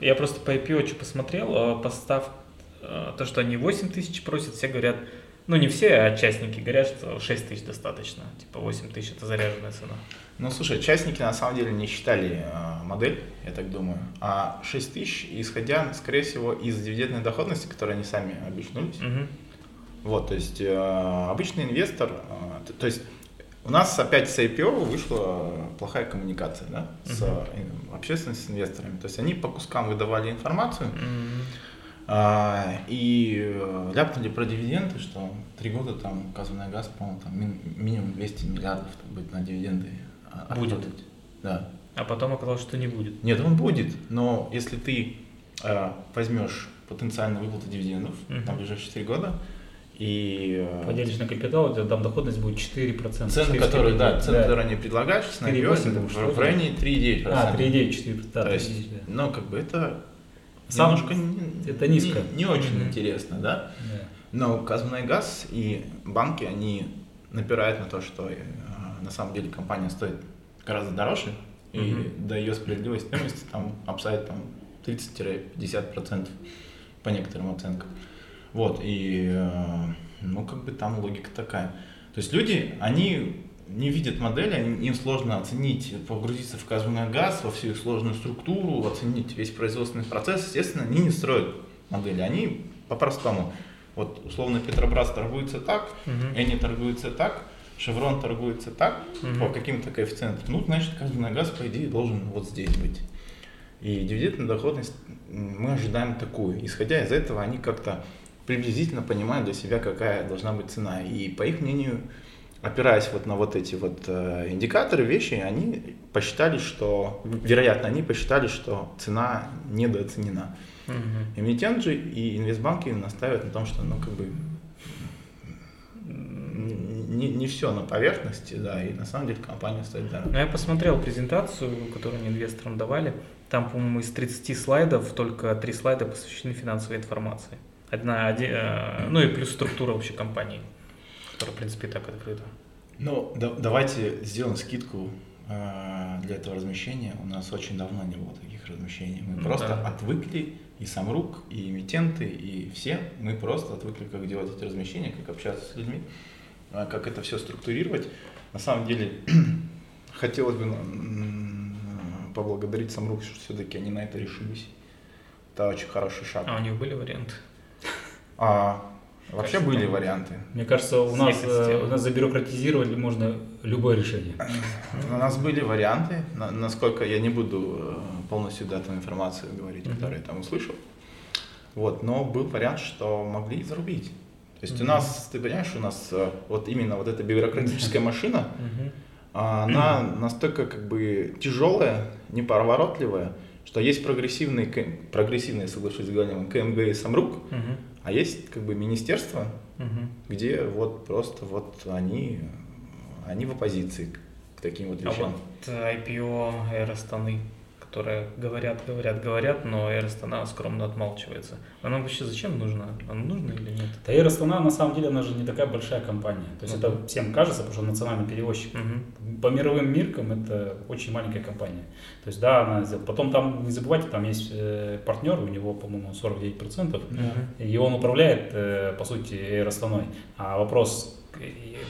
Я просто по IPO что посмотрел, а постав э, то, что они 8 тысяч просят, все говорят, ну не все, а частники говорят, что 6 тысяч достаточно. Типа 8 тысяч это заряженная цена. Ну, слушай, частники на самом деле не считали э, модель, я так думаю. А 6 тысяч, исходя, скорее всего, из дивидендной доходности, которой они сами обещнулись. Мгм. Вот, то есть обычный инвестор, то есть у нас опять с IPO вышла плохая коммуникация, да, с э, общественностью, с инвесторами. То есть они по кускам выдавали информацию, а, и э, ляпнули про дивиденды, что три года там Казанай газ, по-моему, там мин- минимум 200 миллиардов там будет на дивиденды. а, Будет. отработать. Да. А потом оказалось, что не будет. Нет, он будет, но если ты э, возьмешь потенциально выплату дивидендов Мгм. на ближайшие три года и э, Поделишь на капитал, у тебя там доходность будет 4%. цены, 4,5%, которые, да, цены, которые они предлагают сейчас на 4,8, IPO, это там, в, что в районе 3,9%. А, 3,9, 4, да, То есть, 3,9, да. ну, как бы это Сам- немножко не- это низко. Не, не очень Мгм. интересно, да? Да. Но Казмунайгаз и банки, они напирают на то, что э, на самом деле компания стоит гораздо дороже, и Мгм. до ее справедливой стоимости там апсайд там 30-50% по некоторым оценкам. Вот, и э, ну как бы там логика такая. То есть люди, они не видят модели, им сложно оценить, погрузиться в Казмунайгаз, во всю их сложную структуру, оценить весь производственный процесс. Естественно, они не строят модели, они по-простому. Вот условно Петробрас торгуется так, Мгм. Эни торгуется так, Шеврон торгуется так, Мгм. по каким-то коэффициентам. Ну, значит, Казмунайгаз, по идее, должен вот здесь быть. И дивидендная доходность мы ожидаем такую. Исходя из этого, они как-то приблизительно понимают для себя, какая должна быть цена. И по их мнению, опираясь вот на вот эти вот э, индикаторы, вещи, они посчитали, что, вероятно, они посчитали, что цена недооценена. Мгм. Эмитент же и инвестбанки настаивают на том, что, ну, как бы, не, не все на поверхности, да, и на самом деле компания стоит дорого. Ну, я посмотрел презентацию, которую они инвесторам давали. Там, по-моему, из 30 слайдов только 3 слайда посвящены финансовой информации. Одна, оде- э, ну и плюс структура вообще компании, которая, в принципе, и так открыта. Ну, да- давайте сделаем скидку э, для этого размещения. У нас очень давно не было таких размещений. Мы Ну просто да. отвыкли, и Самрук, и эмитенты, и все, мы просто отвыкли, как делать эти размещения, как общаться с людьми, э, как это все структурировать. На самом деле, хотелось бы поблагодарить Самрук, что все-таки они на это решились. Это очень хороший шаг. А у них были варианты? А, вообще Кажется, были варианты. Мне кажется, у нас, э, у нас забюрократизировали можно любое решение. У нас были варианты, на- насколько я не буду э, полностью дату информации говорить, Мгм. которую я там услышал. Вот, но был вариант, что могли зарубить. То есть у нас, ты понимаешь, у нас э, вот именно вот эта бюрократическая машина, а, она настолько как бы тяжелая, неповоротливая, что есть прогрессивные, прогрессивные, соглашусь с Галиным, КМГ и Самрук, Мгм. А есть как бы министерство, Мгм. где вот просто вот они, они в оппозиции к таким вот А вещам. вот э, IPO Аэростаны, которые говорят, говорят, говорят, но Аэростана скромно отмалчивается. Оно вообще зачем нужно? Оно нужно или нет? Таир Астана, на самом деле, она же не такая большая компания. То есть Ну это всем кажется, потому что национальный перевозчик. Мгм. По мировым меркам это очень маленькая компания. То есть, да, она сделала. Потом там, не забывайте, там есть э, партнер, у него, по-моему, 49%. Мгм. И он управляет, э, по сути, Аэростаной. А вопрос,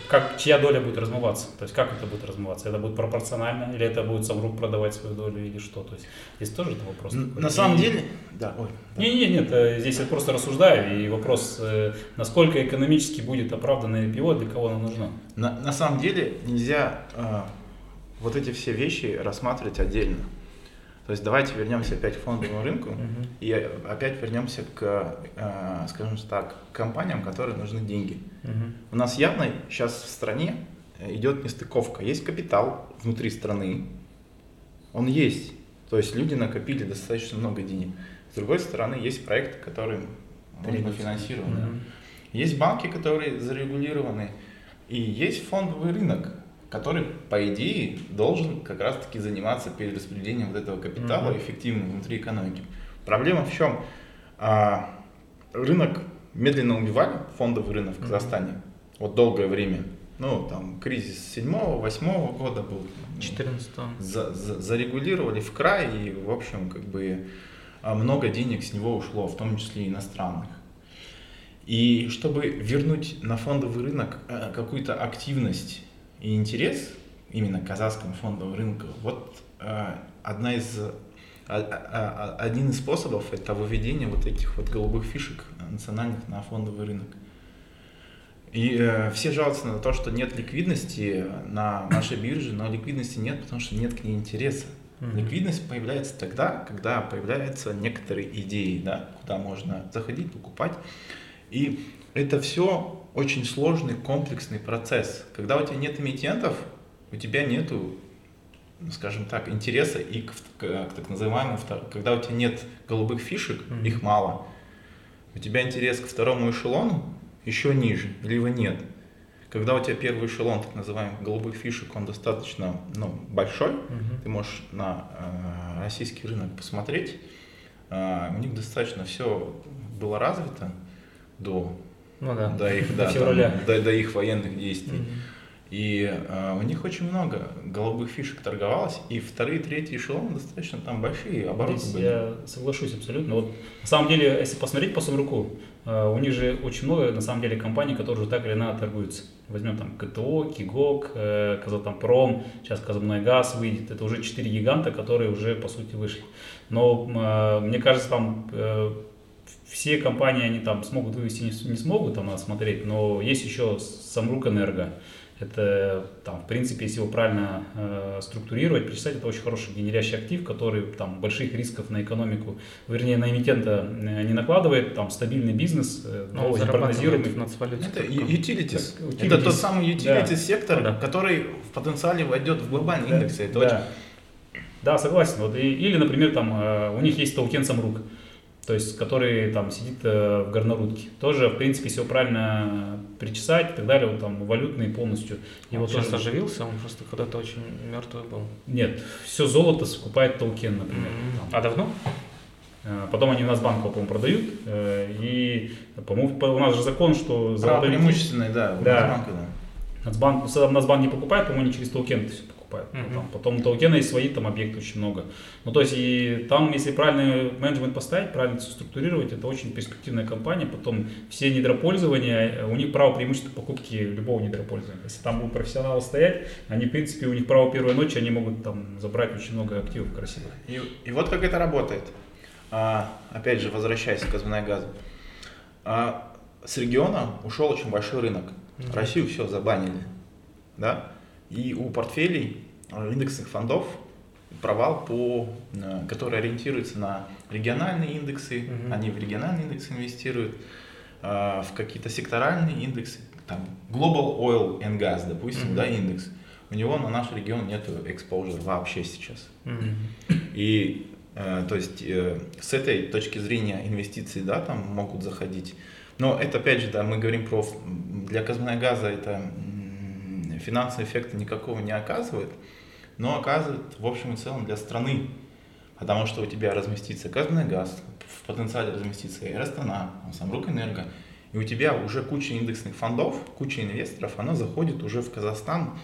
как, чья доля будет размываться? То есть, как это будет размываться? Это будет пропорционально? Или это будет Самрук продавать свою долю? Или что? То есть, здесь тоже это вопрос. Такой. На самом И- деле, да, ой. да. не, не, нет, э, здесь я просто рассуждаю, и вопрос, э, насколько экономически будет оправданно IPO, для кого оно нужно. На, на самом деле нельзя э, вот эти все вещи рассматривать отдельно. То есть давайте вернемся опять к фондовому рынку и опять вернемся к, э, скажем так, компаниям, которые нужны деньги. У нас явно сейчас в стране э, идет нестыковка. Есть капитал внутри страны, он есть. То есть люди накопили достаточно много денег. С другой стороны, есть проекты, которые финансировать. Мгм. Есть банки, которые зарегулированы, и есть фондовый рынок, который, по идее, должен как раз-таки заниматься перераспределением вот этого капитала Мгм. эффективно внутри экономики. Проблема в чем? А, рынок медленно убивали, фондовый рынок в. Казахстане, вот долгое время. Ну, там, кризис 7-8 года был. 14 За- за- зарегулировали в край, и, в общем, как бы а, много денег с него ушло, в том числе иностранных. И чтобы вернуть на фондовый рынок э, какую-то активность и интерес именно к казахскому фондовому рынку, вот э, одна из, один из способов это выведение вот этих вот голубых фишек национальных на фондовый рынок. И э, все жалуются на то, что нет ликвидности на нашей бирже, но ликвидности нет, потому что нет к ней интереса. Mm-hmm. Ликвидность появляется тогда, когда появляются некоторые идеи, да, куда можно заходить, покупать. И это все очень сложный, комплексный процесс. Когда у тебя нет эмитентов, у тебя нету, скажем так, интереса и к, к, к так называемому, когда у тебя нет голубых фишек, mm-hmm. их мало, у тебя интерес к второму эшелону еще ниже, либо нет. Когда у тебя первый эшелон, так называемый голубых фишек, он достаточно ну, большой, угу. ты можешь на э, российский рынок посмотреть, э, у них достаточно все было развито до, ну, да. до, их, да, там, до, до их военных действий. Угу. И э, у них очень много голубых фишек торговалось, и вторые, третьи эшелоны достаточно там большие обороты Здесь были. Я соглашусь абсолютно. Вот, на самом деле, если посмотреть по Самруку, э, у них же очень много, на самом деле, компаний, которые уже так или иначе торгуются. Возьмем там КТО, Кигок, э, Казатомпром, сейчас Казмунайгаз выйдет. Это уже четыре гиганта, которые уже, по сути, вышли. Но э, мне кажется, там э, все компании, они там смогут вывести, не, не смогут, там надо смотреть, но есть еще Самрук Энерго. Это, там, в принципе, если его правильно э, структурировать, причесать, это очень хороший генерящий актив, который там, больших рисков на экономику, вернее, на эмитента э, не накладывает, там, стабильный бизнес, э, но ну, прогнозируемый. Это utilities. utilities. Это тот самый utilities да. сектор, да. который в потенциале войдет в глобальный да. индекс. Это да. очень... да, согласен. Вот, и, или, например, там, э, у них есть токен Самрук то есть который там сидит э, в горнорудке. Тоже, в принципе, если его правильно причесать и так далее, он там валютный полностью. Его он тоже сейчас оживился, он просто когда-то очень мертвый был. Нет, все золото скупает Толкен, например. Mm-hmm. А давно? Э, потом они Насбанк, по-моему, продают. Э, и, по-моему, у нас же закон, что... За преимущественный, да, у да. Нацбанка, да. Нацбанк, Нацбанк не покупает, по-моему, не через токен все покупают. Mm-hmm. Там, потом у токена есть свои там объекты очень много. Ну, то есть, и там, если правильный менеджмент поставить, правильно все структурировать, это очень перспективная компания. Потом все недропользования, у них право преимущества покупки любого недропользования. Если там будут профессионалы стоять, они, в принципе, у них право первой ночи, они могут там забрать очень много активов красивых. И, и вот как это работает. А, опять же, возвращаясь к газу. А, с региона ушел очень большой рынок. Mm-hmm. Россию все забанили. Да? И у портфелей э, индексных фондов провал, по, э, который ориентируется на региональные индексы, mm-hmm. они в региональные индексы инвестируют, э, в какие-то секторальные индексы, там Global Oil and Gas, допустим, mm-hmm. да, индекс. У него на наш регион нет exposure вообще сейчас. Mm-hmm. И то есть с этой точки зрения инвестиции, да, там могут заходить. Но это опять же, да, мы говорим про для газа это финансового эффекта никакого не оказывает, но оказывает в общем и целом для страны. Потому что у тебя разместится Казный газ, в потенциале разместится и Астана, Самрук Энерго, и у тебя уже куча индексных фондов, куча инвесторов, она заходит уже в Казахстан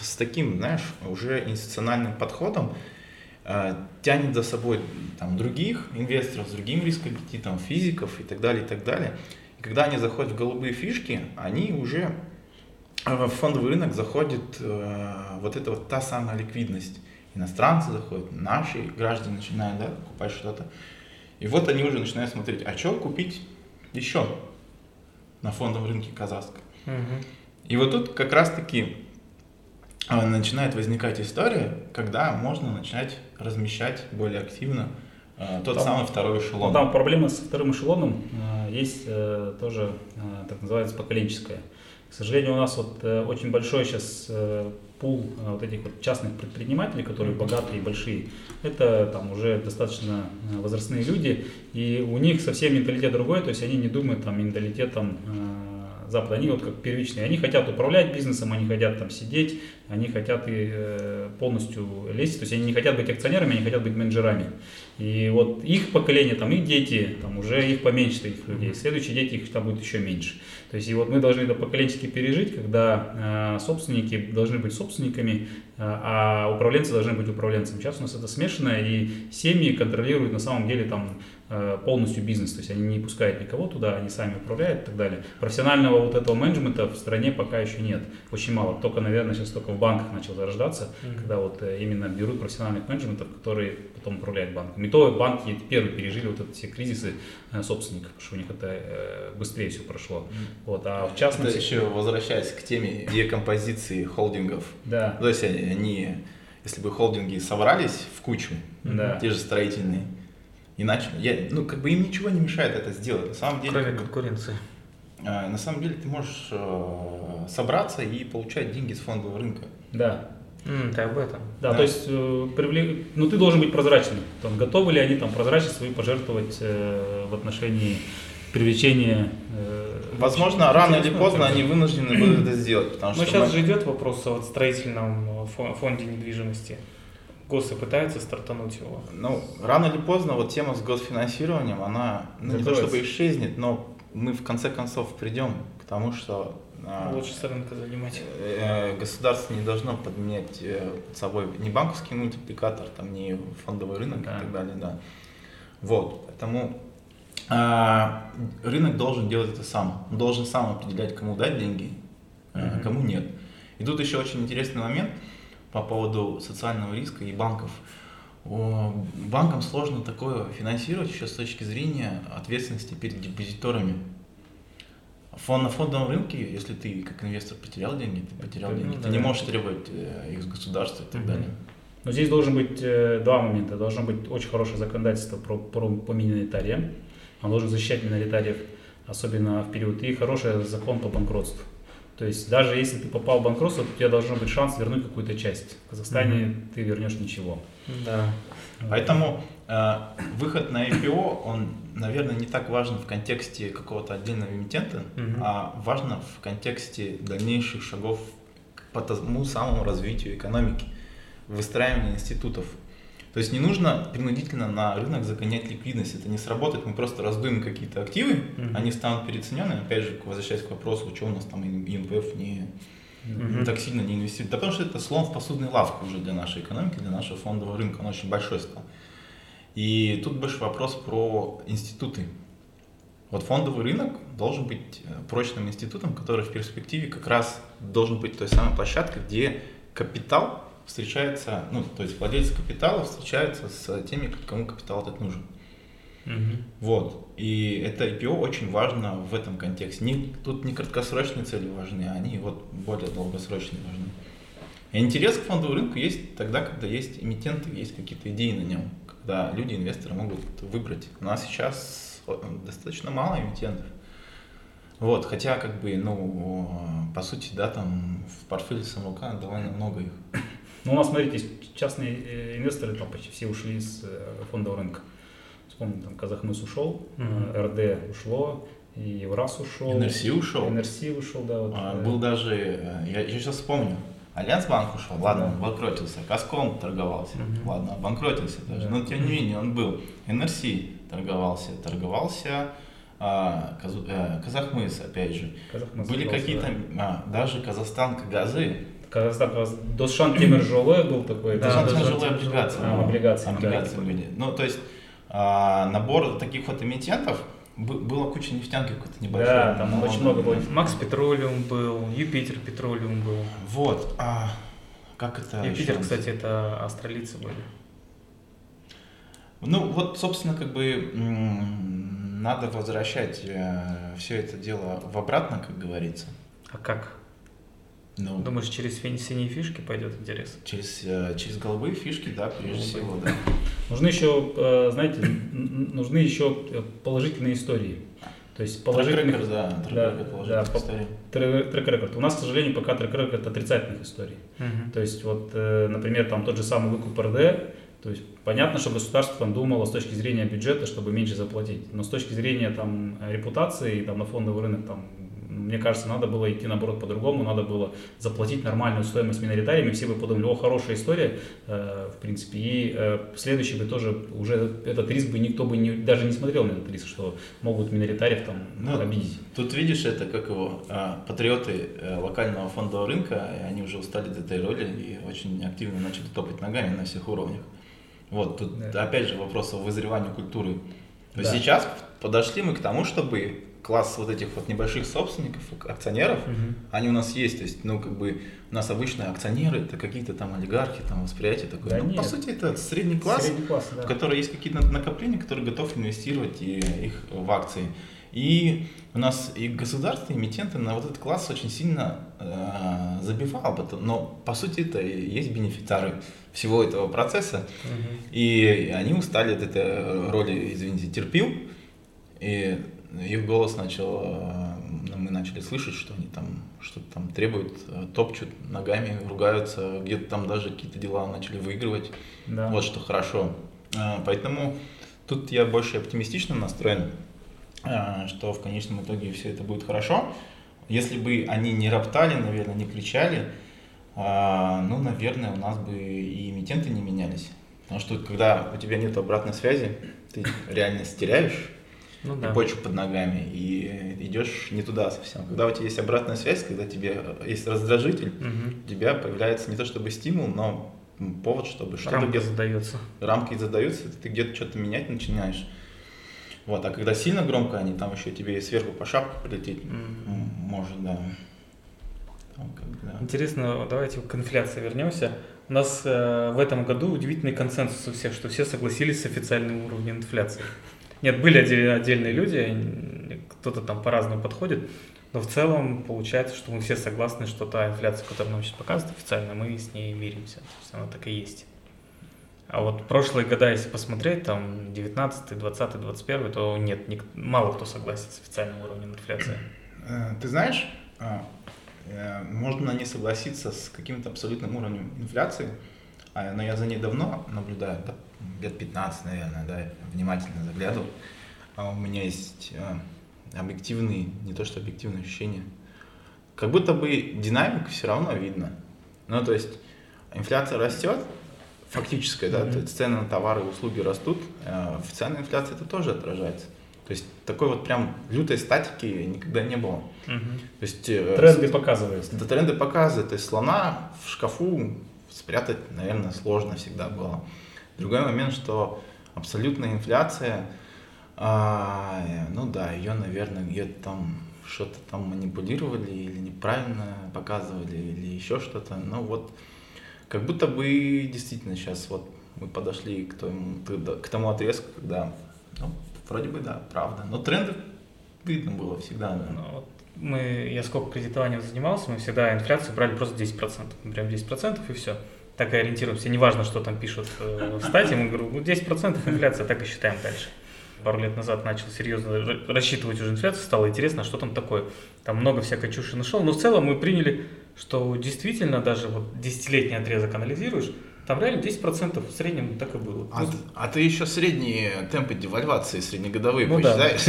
с таким, знаешь, уже институциональным подходом, э, тянет за собой там, других инвесторов с другим риском аппетитом, физиков и так далее, и так далее. И когда они заходят в голубые фишки, они уже в фондовый рынок заходит э, вот эта вот та самая ликвидность. Иностранцы заходят, наши граждане начинают да, покупать что-то. И вот они уже начинают смотреть, а что купить еще на фондовом рынке казахском. Угу. И вот тут как раз-таки э, начинает возникать история, когда можно начать размещать более активно э, тот там, самый второй эшелон. Ну, там проблема со вторым эшелоном э, есть э, тоже э, так называется поколенческая. К сожалению, у нас вот э, очень большой сейчас э, пул э, вот этих вот частных предпринимателей, которые богатые и большие, это там уже достаточно возрастные люди, и у них совсем менталитет другой, то есть они не думают там менталитетом Запада, они вот как первичные, они хотят управлять бизнесом, они хотят там сидеть, они хотят и полностью лезть, то есть они не хотят быть акционерами, они хотят быть менеджерами. И вот их поколение, там их дети, там уже их поменьше таких людей, следующие дети их там будет еще меньше. То есть и вот мы должны это поколенчески пережить, когда э, собственники должны быть собственниками, а управленцы должны быть управленцами. Сейчас у нас это смешано, и семьи контролируют на самом деле там Э, полностью бизнес, то есть они не пускают никого туда, они сами управляют и так далее. Профессионального вот этого менеджмента в стране пока еще нет, очень мало. Только, наверное, сейчас только в банках начал зарождаться, mm-hmm. когда вот э, именно берут профессиональных менеджментов, которые потом управляют банком. И то банки первые пережили вот эти все кризисы э, собственников, потому что у них это быстрее все прошло. Mm-hmm. Вот, а в частности... Это еще возвращаясь к теме декомпозиции холдингов. Да. То есть они, если бы холдинги собрались в кучу, да. те же строительные, Иначе, я, ну, как бы им ничего не мешает это сделать. На самом деле, Кроме конкуренции. Э, на самом деле ты можешь э, собраться и получать деньги с фондового рынка. Да. Mm, ты об этом. Да, да. то есть, э, привлек... ну ты должен быть прозрачным. Там, готовы ли они там прозрачно свои пожертвовать э, в отношении привлечения э, Возможно, рано или поздно они вынуждены будут это сделать. Потому Но сейчас мы... же идет вопрос о строительном фонде недвижимости госы пытаются стартануть его? Ну, рано или поздно вот тема с госфинансированием, она ну, не то чтобы исчезнет, но мы в конце концов придем к тому, что а, Лучше с рынка занимать. Э, государство не должно подменять э, под собой ни банковский мультипликатор, там, ни фондовый рынок да. и так далее. Да. Вот, поэтому а, рынок должен делать это сам. Он должен сам определять, кому дать деньги, mm-hmm. кому нет. И тут еще очень интересный момент – по поводу социального риска и банков. Банкам сложно такое финансировать еще с точки зрения ответственности перед депозиторами. Фон, на фондовом рынке, если ты как инвестор потерял деньги, ты потерял деньги, ну, ты да, не можешь требовать э, их с государства и так угу. далее. Но здесь должен быть э, два момента. Должно быть очень хорошее законодательство про, про, по миноритариям. Он должен защищать миноритариев, особенно в период, и хороший закон по банкротству. То есть даже если ты попал в банкротство, то у тебя должен быть шанс вернуть какую-то часть. В Казахстане mm-hmm. ты вернешь ничего. Да. Поэтому э, выход на IPO, он, наверное, не так важен в контексте какого-то отдельного эмитента, mm-hmm. а важно в контексте дальнейших шагов по тому самому развитию экономики, выстраивания институтов. То есть не нужно принудительно на рынок загонять ликвидность, это не сработает, мы просто раздуем какие-то активы, mm-hmm. они станут переоцененными, опять же, возвращаясь к вопросу, что у нас там ИНПФ не, mm-hmm. так сильно не инвестирует. Да потому что это слон в посудной лавке уже для нашей экономики, для нашего фондового рынка, он очень большой стал. И тут больше вопрос про институты. Вот фондовый рынок должен быть э, прочным институтом, который в перспективе как раз должен быть той самой площадкой, где капитал встречается, ну, то есть владельцы капитала встречаются с теми, кому капитал этот нужен. Угу. Вот. И это IPO очень важно в этом контексте. Не, тут не краткосрочные цели важны, а они вот более долгосрочные важны. И интерес к фондовому рынку есть тогда, когда есть эмитенты, есть какие-то идеи на нем, когда люди, инвесторы могут выбрать. У нас сейчас достаточно мало эмитентов. Вот, хотя, как бы, ну, по сути, да, там в портфеле Самрука довольно много их. Ну, у нас, смотрите, частные э, инвесторы там почти все ушли из э, фондового рынка. Вспомним, там Казахмыс ушел, mm-hmm. РД ушло, и Евраз ушел. НРС ушел. НРС ушел, да. Вот, а, был даже, я, я сейчас вспомню, Альянс-банк ушел, ладно, он обанкротился. Каском торговался, mm-hmm. ладно, обанкротился даже. Да. Но тем не менее он был. НРС торговался, торговался. А, Каз, э, Казахмыс, опять же. Казахмыс Были какие-то, да. а, даже Казахстан Газы Казахстан, Досшан Темир Жолы был такой. Досшан Темир Жолы облигации. А, облигации. Облигации были. Ну, то есть а, набор таких вот эмитентов, было куча нефтянки какой-то небольшой. Да, там много, очень много было. Макс Петролиум был, Юпитер Петролиум был. Вот. А как это? Юпитер, еще? кстати, это австралийцы были. Ну, вот, собственно, как бы надо возвращать э, все это дело в обратно, как говорится. А как? Ну, Думаешь, через синие фишки пойдет интерес? Через, э, через голубые фишки, да, прежде всего, да. Нужны еще, э, знаете, нужны еще положительные истории. То есть положительных... Трек да, трек да, да, трек-рекорд. У нас, к сожалению, пока трек-рекорд отрицательных историй. Угу. То есть, вот, э, например, там тот же самый выкуп РД, то есть понятно, что государство там думало с точки зрения бюджета, чтобы меньше заплатить, но с точки зрения там репутации, там на фондовый рынок там мне кажется, надо было идти наоборот по-другому, надо было заплатить нормальную стоимость миноритариями, все бы подумали, о, хорошая история, э, в принципе, и э, следующий бы тоже уже этот риск бы никто бы не, даже не смотрел на этот риск, что могут миноритариев там ну, обидеть. Тут видишь, это как его, э, патриоты э, локального фондового рынка, они уже устали от этой роли и очень активно начали топать ногами на всех уровнях. Вот, тут да. опять же вопрос о вызревании культуры. То да. сейчас подошли мы к тому, чтобы класс вот этих вот небольших собственников, акционеров, угу. они у нас есть. То есть, ну, как бы у нас обычные акционеры, это какие-то там олигархи, там восприятие такое. Да ну, нет. по сути, это средний класс, средний класс да. в который есть какие-то накопления, который готов инвестировать и их в акции. И у нас и государство, и эмитенты на вот этот класс очень сильно э, забивал, но по сути это и есть бенефициары всего этого процесса, угу. и они устали от этой роли, извините, терпил, и их голос начал, э, мы начали слышать, что они там что-то там требуют, э, топчут ногами, ругаются, где-то там даже какие-то дела начали выигрывать, да. вот что хорошо. Э, поэтому тут я больше оптимистично настроен, что в конечном итоге все это будет хорошо. Если бы они не роптали, наверное, не кричали, ну, наверное, у нас бы и эмитенты не менялись. Потому что когда у тебя нет обратной связи, ты реальность теряешь, ну, да. и почву под ногами, и идешь не туда совсем. Когда у тебя есть обратная связь, когда тебе есть раздражитель, угу. у тебя появляется не то чтобы стимул, но повод, чтобы что-то Рамка где-то... задается. Рамки задаются, ты где-то что-то менять начинаешь. Вот, а когда сильно громко, они там еще тебе сверху по шапку прилететь mm может, да. Там, как, да. Интересно, давайте к инфляции вернемся. У нас э, в этом году удивительный консенсус у всех, что все согласились с официальным уровнем инфляции. Нет, были отдельные люди, кто-то там по-разному подходит, но в целом получается, что мы все согласны, что та инфляция, которую нам сейчас показывают официально, мы с ней миримся. То есть она так и есть. А вот прошлые года, если посмотреть, там 19, 20, 21, то нет, ник- мало кто согласен с официальным уровнем инфляции. Э, ты знаешь, а, э, можно не согласиться с каким-то абсолютным уровнем инфляции, а, но я за ней давно наблюдаю, лет 15, наверное, да, внимательно заглядывал. А у меня есть а, объективные, не то что объективные ощущения. Как будто бы динамику все равно видно. Ну, то есть инфляция растет, фактическая, да, mm-hmm. то есть цены на товары и услуги растут, в цены инфляции это тоже отражается. То есть такой вот прям лютой статики никогда не было. Угу. То есть, э, тренды показывают. Да, тренды показывают. То есть слона в шкафу спрятать, наверное, сложно всегда было. Другой момент, что абсолютная инфляция, а, ну да, ее, наверное, где-то там что-то там манипулировали или неправильно показывали или еще что-то. Ну вот, как будто бы действительно сейчас вот мы подошли к тому, к тому отрезку, когда, ну, вроде бы да, правда. Но тренды видно было всегда. Да. Ну, вот мы, я сколько кредитованием занимался, мы всегда инфляцию брали просто 10%. Прям 10% и все так и ориентируемся. Неважно, что там пишут э, в стате, мы говорим, ну 10% инфляция, так и считаем дальше. Пару лет назад начал серьезно рассчитывать уже инфляцию, стало интересно, что там такое. Там много всякой чуши нашел, но в целом мы приняли, что действительно даже вот десятилетний отрезок анализируешь, там реально 10% в среднем так и было. А, ну, а ты еще средние темпы девальвации, среднегодовые ну, посчитаешь?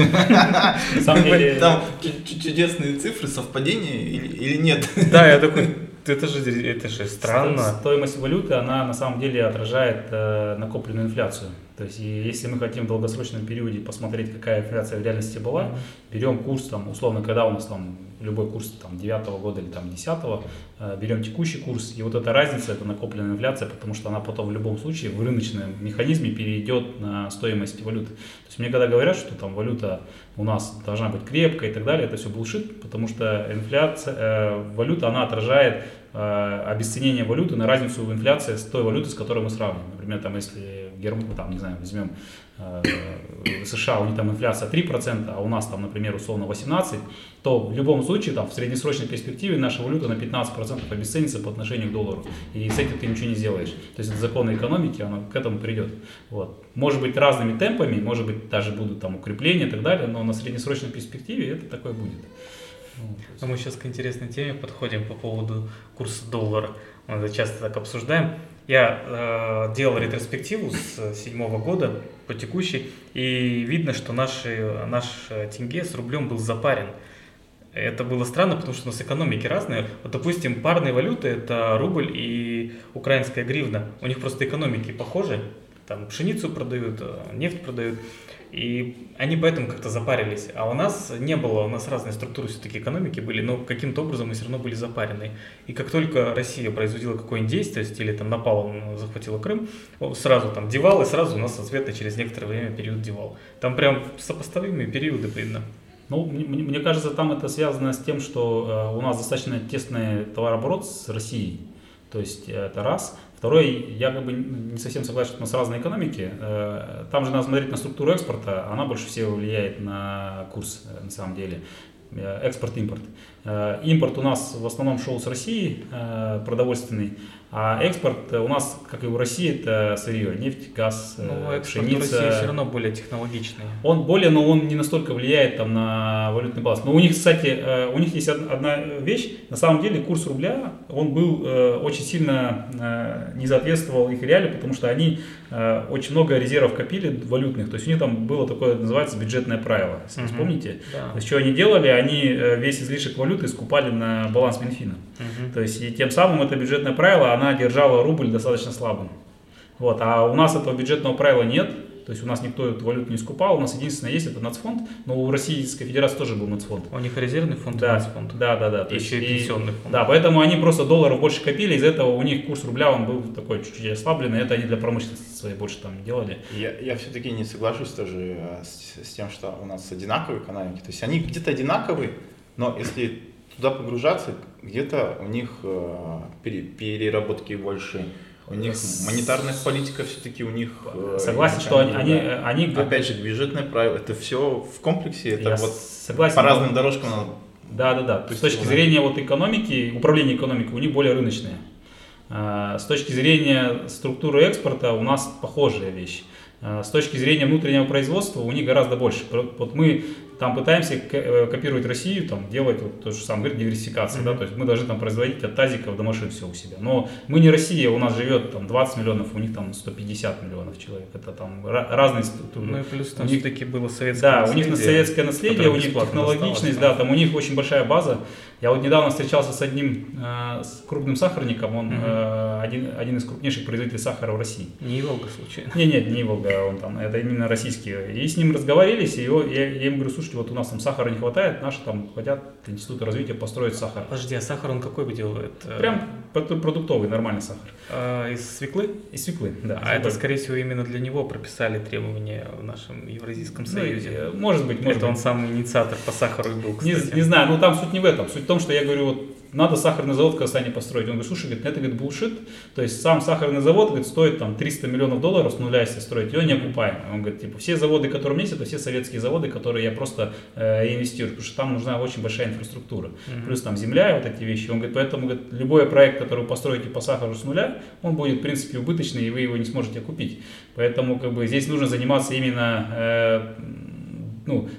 Да. Там чудесные цифры, совпадения или нет? Да, я такой, это же, это же странно. Стоимость валюты, она на самом деле отражает э, накопленную инфляцию. То есть, если мы хотим в долгосрочном периоде посмотреть, какая инфляция в реальности была, берем курс, там, условно, когда у нас там любой курс там, 9 года или там, 10 э, берем текущий курс, и вот эта разница, это накопленная инфляция, потому что она потом в любом случае в рыночном механизме перейдет на стоимость валюты. То есть, мне когда говорят, что там валюта у нас должна быть крепкая и так далее, это все булшит, потому что инфляция, э, валюта, она отражает э, обесценение валюты на разницу в инфляции с той валютой, с которой мы сравниваем. Например, там, если Германии, там, не знаю, возьмем э, США, у них там инфляция 3%, а у нас там, например, условно 18%, то в любом случае там в среднесрочной перспективе наша валюта на 15% обесценится по отношению к доллару. И с этим ты ничего не сделаешь. То есть это законы экономики, оно к этому придет. Вот. Может быть разными темпами, может быть даже будут там укрепления и так далее, но на среднесрочной перспективе это такое будет. Ну, а мы сейчас к интересной теме подходим по поводу курса доллара. Мы это часто так обсуждаем. Я э, делал ретроспективу с седьмого года по текущий, и видно, что наши, наш тенге с рублем был запарен. Это было странно, потому что у нас экономики разные. Вот, допустим, парные валюты – это рубль и украинская гривна. У них просто экономики похожи. Там пшеницу продают, э, нефть продают. И они поэтому как-то запарились. А у нас не было, у нас разные структуры все-таки экономики были, но каким-то образом мы все равно были запарены. И как только Россия производила какое-нибудь действие, или там напала, захватила Крым, сразу там девал, и сразу у нас ответно через некоторое время период девал. Там прям сопоставимые периоды видно. Ну, мне, мне кажется, там это связано с тем, что э, у нас достаточно тесный товарооборот с Россией. То есть э, это раз. Второй, я как бы не совсем согласен, что у нас разные экономики. Э, там же надо смотреть на структуру экспорта, она больше всего влияет на курс э, на самом деле. Экспорт-импорт. Импорт у нас в основном шел с России, продовольственный, а экспорт у нас, как и у России, это сырье, нефть, газ, ну, экспорт пшеница. России все равно более технологичный. Он более, но он не настолько влияет там, на валютный баланс. Но у них, кстати, у них есть одна вещь. На самом деле курс рубля, он был очень сильно не соответствовал их реалии, потому что они очень много резервов копили валютных. То есть у них там было такое, называется, бюджетное правило, если угу. вспомните. Да. То есть что они делали? Они весь излишек валюты скупали на баланс Минфина. Угу. То есть и тем самым это бюджетное правило, она держала рубль достаточно слабым. Вот, а у нас этого бюджетного правила нет, то есть у нас никто эту валюту не скупал, у нас единственное есть это нацфонд, но у Российской Федерации тоже был нацфонд. У них резервный фонд да, и нацфонд. Да, да, да. И еще и пенсионный фонд. Да, поэтому они просто долларов больше копили, из-за этого у них курс рубля он был такой чуть-чуть ослабленный, это они для промышленности своей больше там делали. Я, я все-таки не соглашусь тоже э, с, с тем, что у нас одинаковые экономики, то есть они где-то одинаковые, но если туда погружаться, где-то у них э, переработки больше, у них монетарная политика все-таки у них... Э, согласен, что они, они, они... Опять же, бюджетное правило, это все в комплексе, это Я вот согласен, по разным дорожкам надо... Да, да, да. То есть с точки зрения вот экономики, управления экономикой у них более рыночные. А, с точки зрения структуры экспорта у нас похожая вещь. А, с точки зрения внутреннего производства у них гораздо больше. Вот мы там пытаемся э, копировать Россию, там, делать вот то же самое, говорит, диверсификация, mm-hmm. да, то есть мы должны там производить от тазиков до машин все у себя. Но мы не Россия, у нас живет там 20 миллионов, у них там 150 миллионов человек, это там разные структуры. Ну и плюс там них, все-таки было советское Да, наследие, у них советское наследие, у них технологичность, да, там у них очень большая база. Я вот недавно встречался с одним э, с крупным сахарником, он э, один, один из крупнейших производителей сахара в России. Не Иволга случайно? Нет, нет, не Иволга, он там, это именно российские. И с ним разговаривались, и его, я, я ему говорю, слушайте, вот у нас там сахара не хватает, наши там хотят институты развития построить сахар. Подожди, а сахар он какой бы делает? Прям продуктовый, нормальный сахар. А, из свеклы? Из свеклы, да. А это, скорее всего, именно для него прописали требования в нашем Евразийском ну, союзе? Ну, может быть, может Это быть. он сам инициатор по сахару и был, кстати. Не, не знаю, но там суть не в этом. Суть в том, что я говорю, вот надо сахарный завод в Казахстане построить. Он говорит, слушай, говорит, это говорит, булшит. То есть сам сахарный завод говорит, стоит там 300 миллионов долларов с нуля, если строить, он не окупаемый. Он говорит, типа, все заводы, которые у меня есть, это все советские заводы, которые я просто э, инвестирую, потому что там нужна очень большая инфраструктура. Mm-hmm. Плюс там земля и вот эти вещи. Он говорит, поэтому говорит, любой проект, который вы построите по сахару с нуля, он будет, в принципе, убыточный, и вы его не сможете купить. Поэтому как бы здесь нужно заниматься именно э, ну,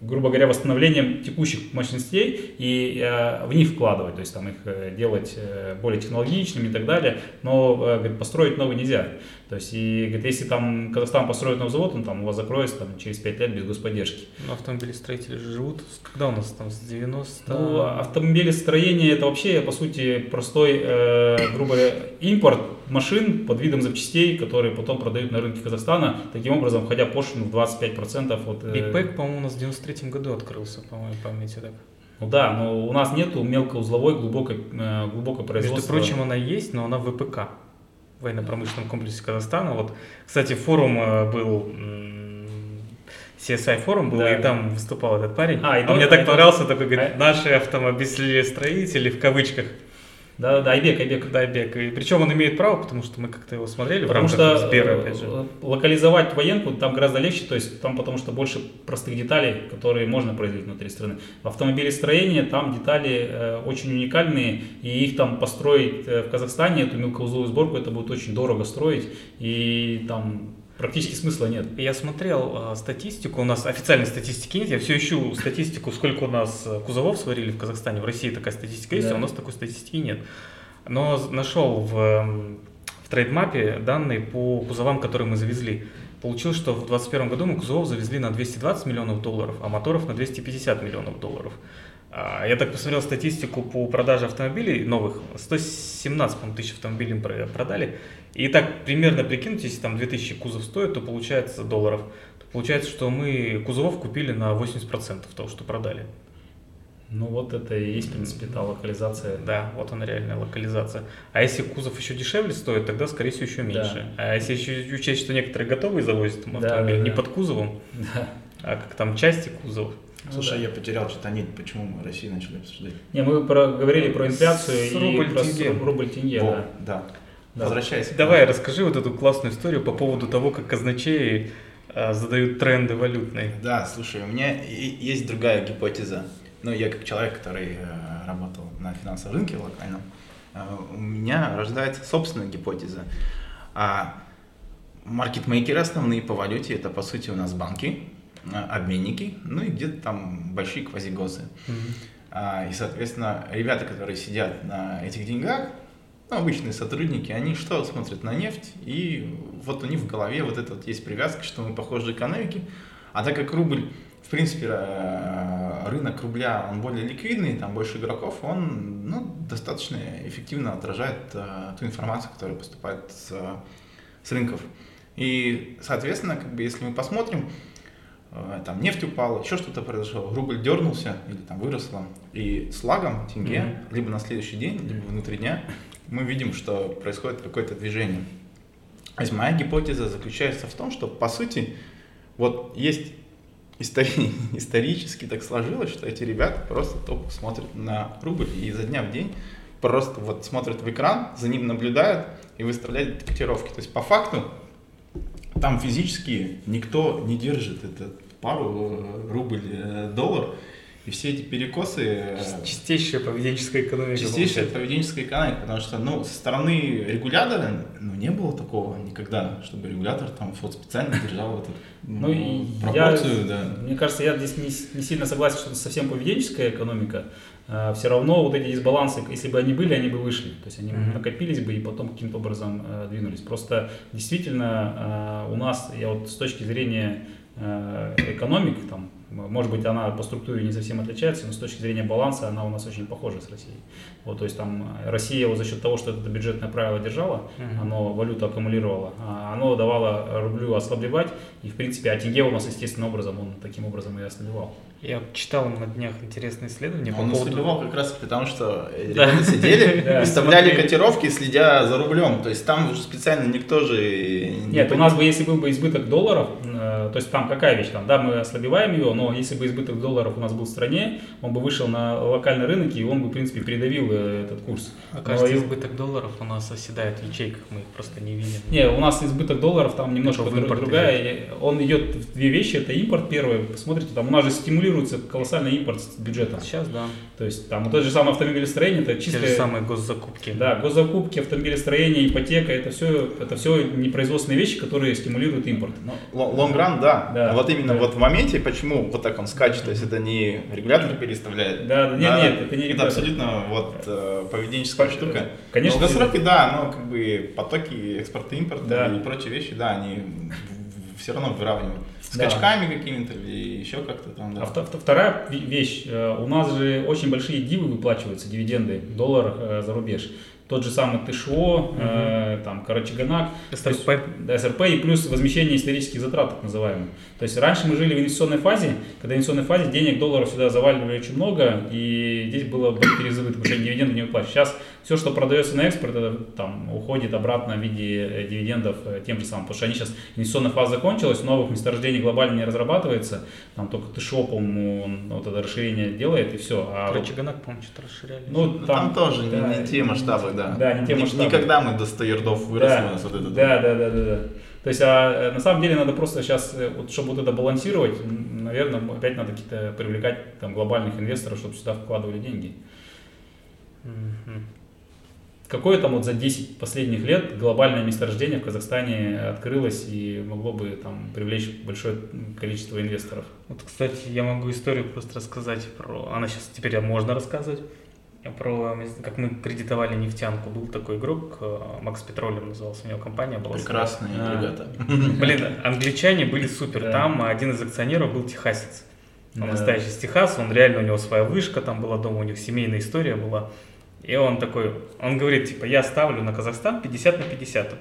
грубо говоря, восстановлением текущих мощностей и э, в них вкладывать, то есть там их э, делать э, более технологичными и так далее, но э, построить новый нельзя. То есть, и, говорит, если там Казахстан построит новый завод, он там у вас закроется там, через 5 лет без господдержки. Но автомобилестроители же живут, когда у нас там, с 90 Ну, автомобилестроение это вообще, по сути, простой, э, грубо говоря, импорт машин под видом запчастей, которые потом продают на рынке Казахстана, таким образом, входя пошлину в 25% от... Э... Бигпэк, по-моему, у нас в 93 году открылся, по-моему, памяти так. Ну да, но у нас нету мелкоузловой глубокой, э, глубокой производства. Между прочим, она есть, но она в ВПК военно-промышленном комплексе Казахстана. Вот, кстати, форум э, был CSI форум был, да, и там выступал этот парень. А, и а мне так понравился, такой, говорит, а... наши автомобилестроители в кавычках да, да, Айбек, Айбек. Да, Айбек. И причем он имеет право, потому что мы как-то его смотрели потому что Сбера, опять же. Э, локализовать военку там гораздо легче, то есть там потому что больше простых деталей, которые можно производить внутри страны. В автомобилестроении там детали э, очень уникальные, и их там построить э, в Казахстане, эту мелкоузловую сборку, это будет очень дорого строить, и там практически смысла нет. Я смотрел э, статистику, у нас официальной статистики нет, я все ищу статистику, сколько у нас э, кузовов сварили в Казахстане, в России такая статистика есть, да. а у нас такой статистики нет. Но нашел в, в трейдмапе данные по кузовам, которые мы завезли. Получилось, что в 2021 году мы кузовов завезли на 220 миллионов долларов, а моторов на 250 миллионов долларов. А, Я так посмотрел статистику по продаже автомобилей новых. 117 по-моему, тысяч автомобилей про- продали. И так примерно прикинуть, если там 2000 кузов стоит, то получается долларов. То получается, что мы кузовов купили на 80% того, что продали. Ну вот это и есть, в принципе, та локализация. Да, вот она реальная локализация. А если кузов еще дешевле стоит, тогда, скорее всего, еще меньше. А если еще учесть, что некоторые готовые завозят там, Да, да, не да. под кузовом, Да. а как там части кузова. Слушай, я потерял что-то нить, почему мы Россию начали обсуждать. Не, мы про- говорили про инфляцию С и рубль про тенге. рубль тенге, Во, да. да. Да. Возвращайся. Давай, расскажи вот эту классную историю по поводу того, как казначеи а, задают тренды валютные. Да, слушай, у меня есть другая гипотеза. Ну, я как человек, который э, работал на финансовом рынке локальном, э, у меня рождается собственная гипотеза. А маркетмейкеры основные по валюте это по сути у нас банки, обменники, ну и где-то там большие квазигосы. А, И, соответственно, ребята, которые сидят на этих деньгах, ну, обычные сотрудники, они что смотрят на нефть, и вот у них в голове вот эта вот есть привязка, что мы похожи экономики, а так как рубль, в принципе, э, рынок рубля, он более ликвидный, там больше игроков, он ну, достаточно эффективно отражает э, ту информацию, которая поступает с, э, с рынков. И, соответственно, как бы, если мы посмотрим, э, там нефть упала, еще что-то произошло, рубль дернулся или там выросло, и с лагом тенге, Мгм. либо на следующий день, либо внутри дня, мы видим, что происходит какое-то движение. То есть моя гипотеза заключается в том, что по сути вот есть истори- исторически так сложилось, что эти ребята просто тупо смотрят на рубль и изо дня в день просто вот смотрят в экран, за ним наблюдают и выставляют котировки. То есть по факту там физически никто не держит этот пару э, рубль э, доллар и все эти перекосы э, Чистейшая поведенческая экономика. Чистейшая получается. поведенческая экономика, потому что, ну, со стороны регулятора, ну, не было такого никогда, чтобы регулятор там вот специально держал эту Ну и пропорцию, я, да. мне кажется, я здесь не, не сильно согласен, что это совсем поведенческая экономика. Все равно вот эти дисбалансы, если бы они были, они бы вышли. То есть они Мгм. накопились бы и потом каким-то образом э, двинулись. Просто действительно э, у нас, я вот с точки зрения э, экономик, там, может быть, она по структуре не совсем отличается, но с точки зрения баланса она у нас очень похожа с Россией. Вот, то есть там э, Россия вот за счет того, что это бюджетное правило держала, Мгм. оно валюту аккумулировало, а оно давало рублю ослаблевать, и в принципе, а тенге у нас естественным образом, он таким образом и ослабевал. Я читал на днях интересное исследование по Он поводу... ослабевал как раз потому, что ребята сидели, выставляли котировки, следя за рублем. То есть там уже специально никто же... не Нет, у нас бы, если был бы избыток долларов, э, то есть там какая вещь, там, да, мы ослабеваем ее, но если бы избыток долларов у нас был в стране, он бы вышел на локальный рынок, и он бы, в принципе, передавил э, этот курс. А кажется, Но избыток долларов у нас оседает в ячейках, мы их просто не видим. Не, у нас избыток долларов там немножко друг- другая. и Он идет в две вещи. Это импорт первый. Посмотрите, там у нас же стимулируется колоссальный импорт с бюджета. Сейчас, да. То есть там вот это же самое автомобилестроение, это Те чисто... же самые госзакупки. Да, госзакупки, автомобилестроение, ипотека, это все, это все непроизводственные вещи, которые стимулируют импорт. Ло- лонгран, да. Да. Вот именно Да. вот в моменте, почему вот так он скачет, то есть это не регулятор переставляет. Да, нет, Да, нет, это не Это регулятор. абсолютно вот э, поведенческая По- штука. Конечно, Долгосроки, да, но как бы потоки экспорта импорта Да. и прочие вещи, да, они все равно выравнивают. Да. Скачками какими-то или еще как-то там, да. А вто- вто- вторая ве- вещь, э, у нас же очень большие дивы выплачиваются, дивиденды в долларах э, за рубеж. Тот же самый ТШО, э, там, Карачаганак, есть, СРП. СРП и плюс возмещение исторических затрат, так называемых. То есть раньше мы жили в инвестиционной фазе, когда в инвестиционной фазе денег долларов сюда заваливали очень много, и здесь было бы перезабыто, потому что дивиденды не выплачивают. Сейчас все, что продается на экспорт, это там уходит обратно в виде э, дивидендов э, тем же самым, потому что они сейчас, инвестиционная фаза закончилась, новых месторождений глобально не разрабатывается, там только ТШО, по-моему, вот это расширение делает, и все. А вот- Короче, Ганак, по-моему, что-то расширяли. ну, Ну, там, тоже не- да, не, те масштабы, да. Да, не те масштабы. Никогда мы до 100 ярдов выросли Да, у нас вот этот. Да, да, да, да, да. То есть, а, э, на самом деле надо просто сейчас, э, вот, чтобы вот это балансировать, наверное, опять надо какие-то привлекать там глобальных инвесторов, чтобы сюда вкладывали деньги. Какое там вот за 10 последних лет глобальное месторождение в Казахстане открылось и могло бы там привлечь большое количество инвесторов? Вот, кстати, я могу историю просто рассказать про... Она сейчас теперь можно рассказывать. Про, как мы кредитовали нефтянку, был такой игрок, э, Макс Петролем назывался, у него компания была. Прекрасные А. ребята. Блин, англичане были супер. Да. Там один из акционеров был техасец. Он Да. настоящий из Техаса, он реально, у него своя вышка там была дома, у них семейная история была. И он такой, он говорит, типа, я ставлю на Казахстан 50 на 50.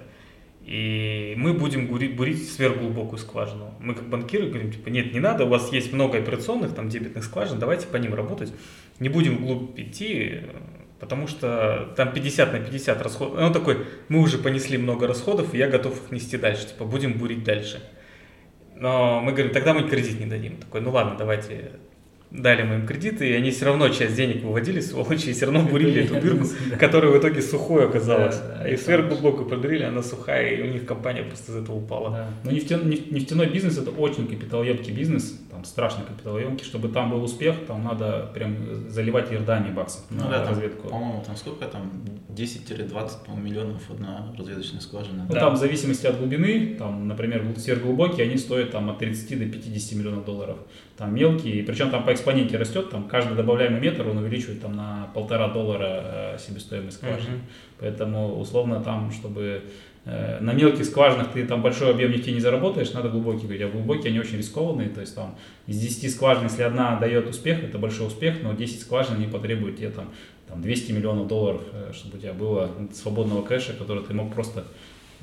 И мы будем бурить, бурить сверхглубокую скважину. Мы как банкиры говорим, типа, нет, не надо, у вас есть много операционных, там, дебетных скважин, давайте по ним работать. Не будем вглубь идти, потому что там 50 на 50 расходов. Он такой, мы уже понесли много расходов, и я готов их нести дальше, типа, будем бурить дальше. Но мы говорим, тогда мы кредит не дадим. Такой, ну ладно, давайте дали мы им кредиты, и они все равно часть денег выводили, сволочи, и все равно бурили эту дырку, которая в итоге сухой оказалась. И сверхглубокую продурили, она сухая, и у них компания просто из этого упала. Но нефтяной, неф- нефтяной бизнес это очень капиталоемкий бизнес, там страшно капиталоемкий. Чтобы там был успех, там надо прям заливать Иордании баксов на Ну да, там, разведку. по-моему, там сколько там? 10-20 по-моему, миллионов одна разведочная скважина. Ну, Да. там в зависимости от глубины, там, например, сверхглубокие, они стоят там от 30 до 50 миллионов долларов. Там мелкие, причем там по экспоненте растет, там каждый добавляемый метр он увеличивает там на полтора доллара э, себестоимость скважины. Мгм. Поэтому условно там, чтобы на мелких скважинах ты там большой объем нефти не заработаешь, надо глубокие говорить. А глубокие они очень рискованные, то есть там из 10 скважин, если одна дает успех, это большой успех, но 10 скважин не потребуют тебе там, там 200 миллионов долларов, э, чтобы у тебя было свободного кэша, который ты мог просто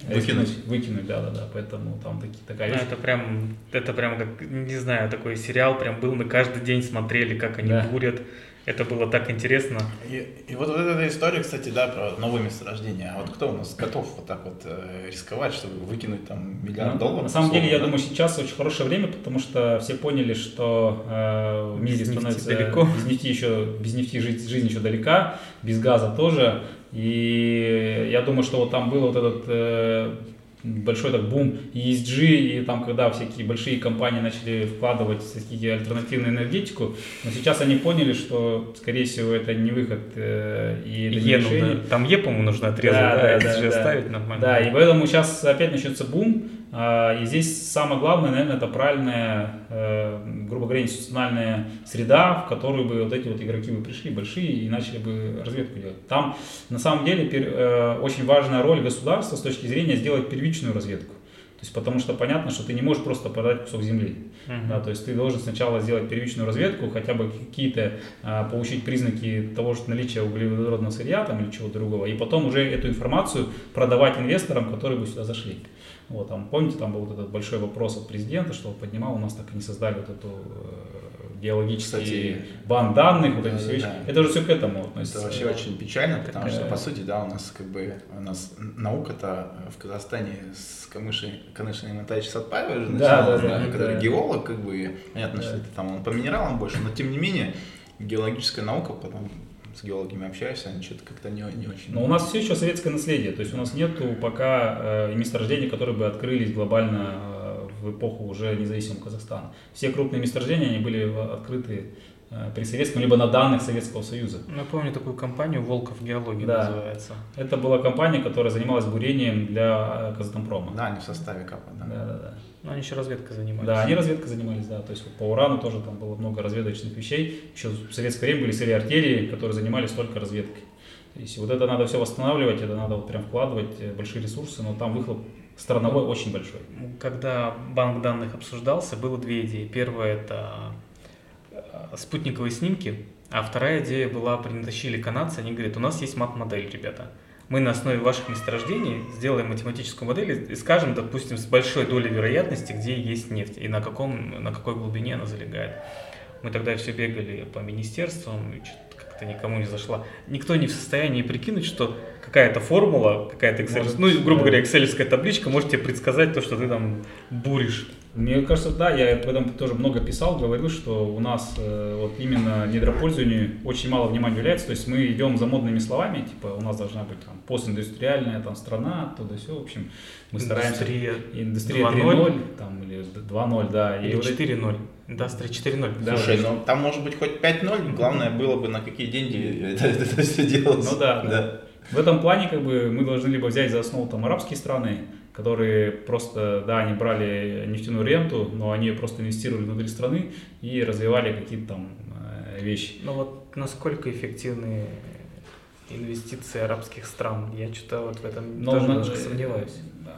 Выкинуть. рискнуть, Выкинуть, да, да, да. Поэтому там таки, такая Ну, вещь. это прям, это прям как, не знаю, такой сериал прям был, мы каждый день смотрели, как они Да. бурят. Это было так интересно. И, и вот, вот эта история, кстати, да, про новые месторождения. А вот кто у нас готов вот так вот э, рисковать, чтобы выкинуть там миллиард Ну, долларов? На самом деле, я условно, думаю, сейчас очень хорошее время, потому что все поняли, что э, в мире Без нефти становится далеко. без нефти еще без нефти жизнь, жизнь еще далека, без газа тоже. И я думаю, что вот там был вот этот э, большой так бум ESG, и там, когда всякие большие компании начали вкладывать в такие альтернативную энергетику, но сейчас они поняли, что, скорее всего, это не выход э, и это не решение. нужно- там Е, по-моему, нужно отрезать, Да, да, да, да, да. оставить нормально. Да, и поэтому сейчас опять начнется бум. А, И здесь самое главное, наверное, это правильная, э, грубо говоря, институциональная среда, в которую бы вот эти вот игроки бы пришли, большие, и начали бы разведку делать. Там, на самом деле, э, очень важная роль государства с точки зрения сделать первичную разведку. То есть, потому что понятно, что ты не можешь просто продать кусок земли. Мгм. Да, то есть ты должен сначала сделать первичную разведку, хотя бы какие-то а, получить признаки того, что наличия углеводородного сырья там, или чего-то другого, и потом уже эту информацию продавать инвесторам, которые бы сюда зашли. Вот, там, помните, там был вот этот большой вопрос от президента, что он поднимал, у нас так и не создали вот эту э, геологический Кстати, банк данных, вот эти да, все вещи. да. Это уже все к этому относится. Это вообще очень печально, потому что, по сути, да, у нас как бы, у нас наука-то в Казахстане с Камышей, Канышиной Натальей Сатпаевой же Да, начиналась, да, да, который да. геолог, как бы, понятно, Да. что это там он по минералам больше, но тем не менее, геологическая наука, потом с геологами общаешься, они что-то как-то не, не очень... Но у нас все еще советское наследие, то есть у нас нету пока э, месторождений, которые бы открылись глобально э, в эпоху уже независимого Казахстана. Все крупные месторождения, они были открыты при советском, либо на данных Советского Союза. Ну, Я помню такую компанию Волков Геология Да. называется. Это была компания, которая занималась бурением для э, Казатомпрома. Да, они в составе КАПа, да. Да, да, да. Ну, они еще разведкой занимались. Да, они разведкой занимались, да. То есть вот по урану тоже там было много разведочных вещей. Еще в советское время были серии артелии, которые занимались только разведкой. То есть вот это надо все восстанавливать, это надо вот прям вкладывать э, большие ресурсы, но там выхлоп страновой очень большой. Когда банк данных обсуждался, было две идеи. Первая это э, спутниковые снимки, а вторая идея была, притащили канадцы, они говорят, у нас есть мат-модель, ребята. Мы на основе ваших месторождений сделаем математическую модель и скажем, допустим, с большой долей вероятности, где есть нефть и на, каком, на какой глубине она залегает. Мы тогда все бегали по министерствам, и как-то никому не зашла. Никто не в состоянии прикинуть, что какая-то формула, какая-то Excel, Может, ну, грубо да. говоря, экселевская табличка может тебе предсказать то, что ты там буришь. Мне кажется, да, я об этом тоже много писал, говорил, что у нас э, вот именно недропользованию очень мало внимания уделяется. То есть мы идем за модными словами, типа у нас должна быть там постиндустриальная там страна, туда все. В общем, мы стараемся. Индустрия Индустрия 2.0. 3.0 там, или 2.0, да. или вот эти- 4.0. Индустрия 4.0. Да, Слушай, да. ну там может быть хоть 5-0, главное было бы на какие деньги это, это все делалось. Ну да, да. В этом плане как бы мы должны либо взять за основу там арабские страны, которые просто, да, они брали нефтяную ренту, но они просто инвестировали внутри страны и развивали какие-то там э, вещи. Ну вот насколько эффективны инвестиции арабских стран? Я что-то вот в этом Но тоже на- немножко сомневаюсь.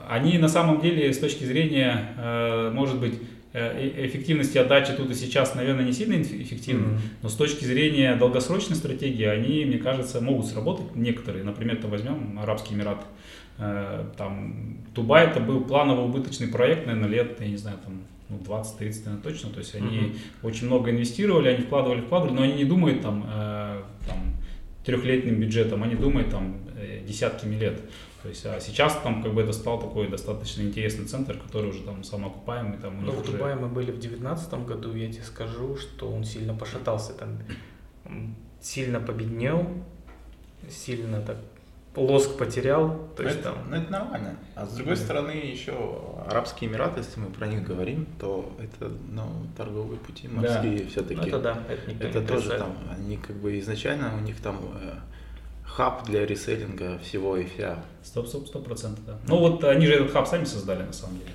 Они на самом деле с точки зрения, э, может быть, эффективности отдачи тут и сейчас, наверное, не сильно эффективны, Мгм. но с точки зрения долгосрочной стратегии они, мне кажется, могут сработать некоторые. Например, то возьмем Арабские Эмираты. Э, Там Дубай это был планово убыточный проект, наверное, лет, я не знаю, там ну, 20-30, наверное, точно. То есть они Мгм. очень много инвестировали, они вкладывали, вкладывали, но они не думают там, э, там трехлетним бюджетом, они думают там э, десятками лет. То есть, а сейчас там как бы это стал такой достаточно интересный центр, который уже там самоокупаемый, там Ну, в уже- Дубае мы были в девятнадцатом году, я тебе скажу, что он сильно пошатался там, он сильно победнел, сильно так лоск потерял, то есть это, там... ну, это нормально. А с другой Да. стороны, еще Арабские Эмираты, если мы про них говорим, то это ну, торговые пути Да. морские ну, все-таки. это да, это Это тоже там, они как бы изначально у них там э, хаб для реселлинга всего и вся. Стоп, стоп, сто процентов, да. Ну вот они же этот хаб сами создали на самом деле.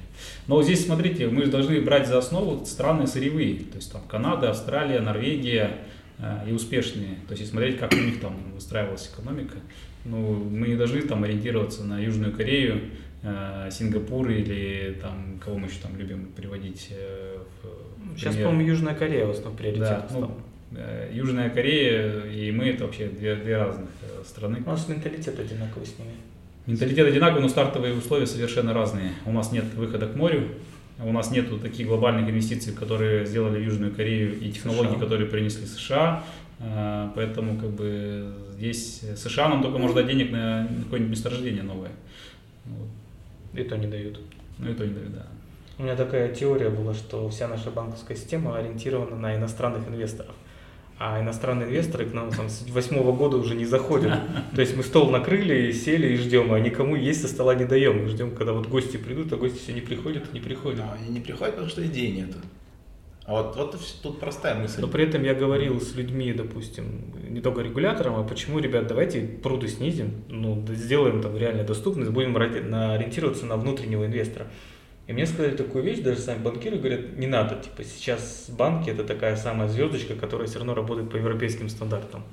Но здесь, смотрите, мы же должны брать за основу страны сырьевые. То есть там Канада, Австралия, Норвегия э, и успешные. То есть и смотреть, как у них там выстраивалась экономика. Ну, мы не должны там ориентироваться на Южную Корею, э, Сингапур или там, кого мы еще там любим приводить э, в Сейчас, пример. по-моему, Южная Корея в основном приоритет Да, ну, стал. э, Южная Корея и мы это вообще две, две разных э, страны. У нас менталитет одинаковый с ними. Менталитет одинаковый, но стартовые условия совершенно разные. У нас нет выхода к морю, у нас нет таких глобальных инвестиций, которые сделали Южную Корею и технологий, США. которые принесли США. А, Поэтому как бы здесь США нам только может дать денег на какое-нибудь месторождение новое. Вот. И то не дают. Ну и то не дают, да. У меня такая теория была, что вся наша банковская система ориентирована на иностранных инвесторов. А иностранные инвесторы к нам там, с восьмого года уже не заходят. То есть мы стол накрыли, сели и ждем, а никому есть со стола не даем. Мы ждем, когда вот гости придут, а гости все не приходят, не приходят. Но они не приходят, потому что идей нету. А вот, вот и тут простая мысль. Но при этом я говорил с людьми, допустим, не только регулятором, а почему, ребят, давайте пруды снизим, ну, сделаем там реально доступность, будем ориентироваться на внутреннего инвестора. И мне сказали такую вещь, даже сами банкиры говорят, не надо, типа сейчас банки это такая самая звездочка, которая все равно работает по европейским стандартам.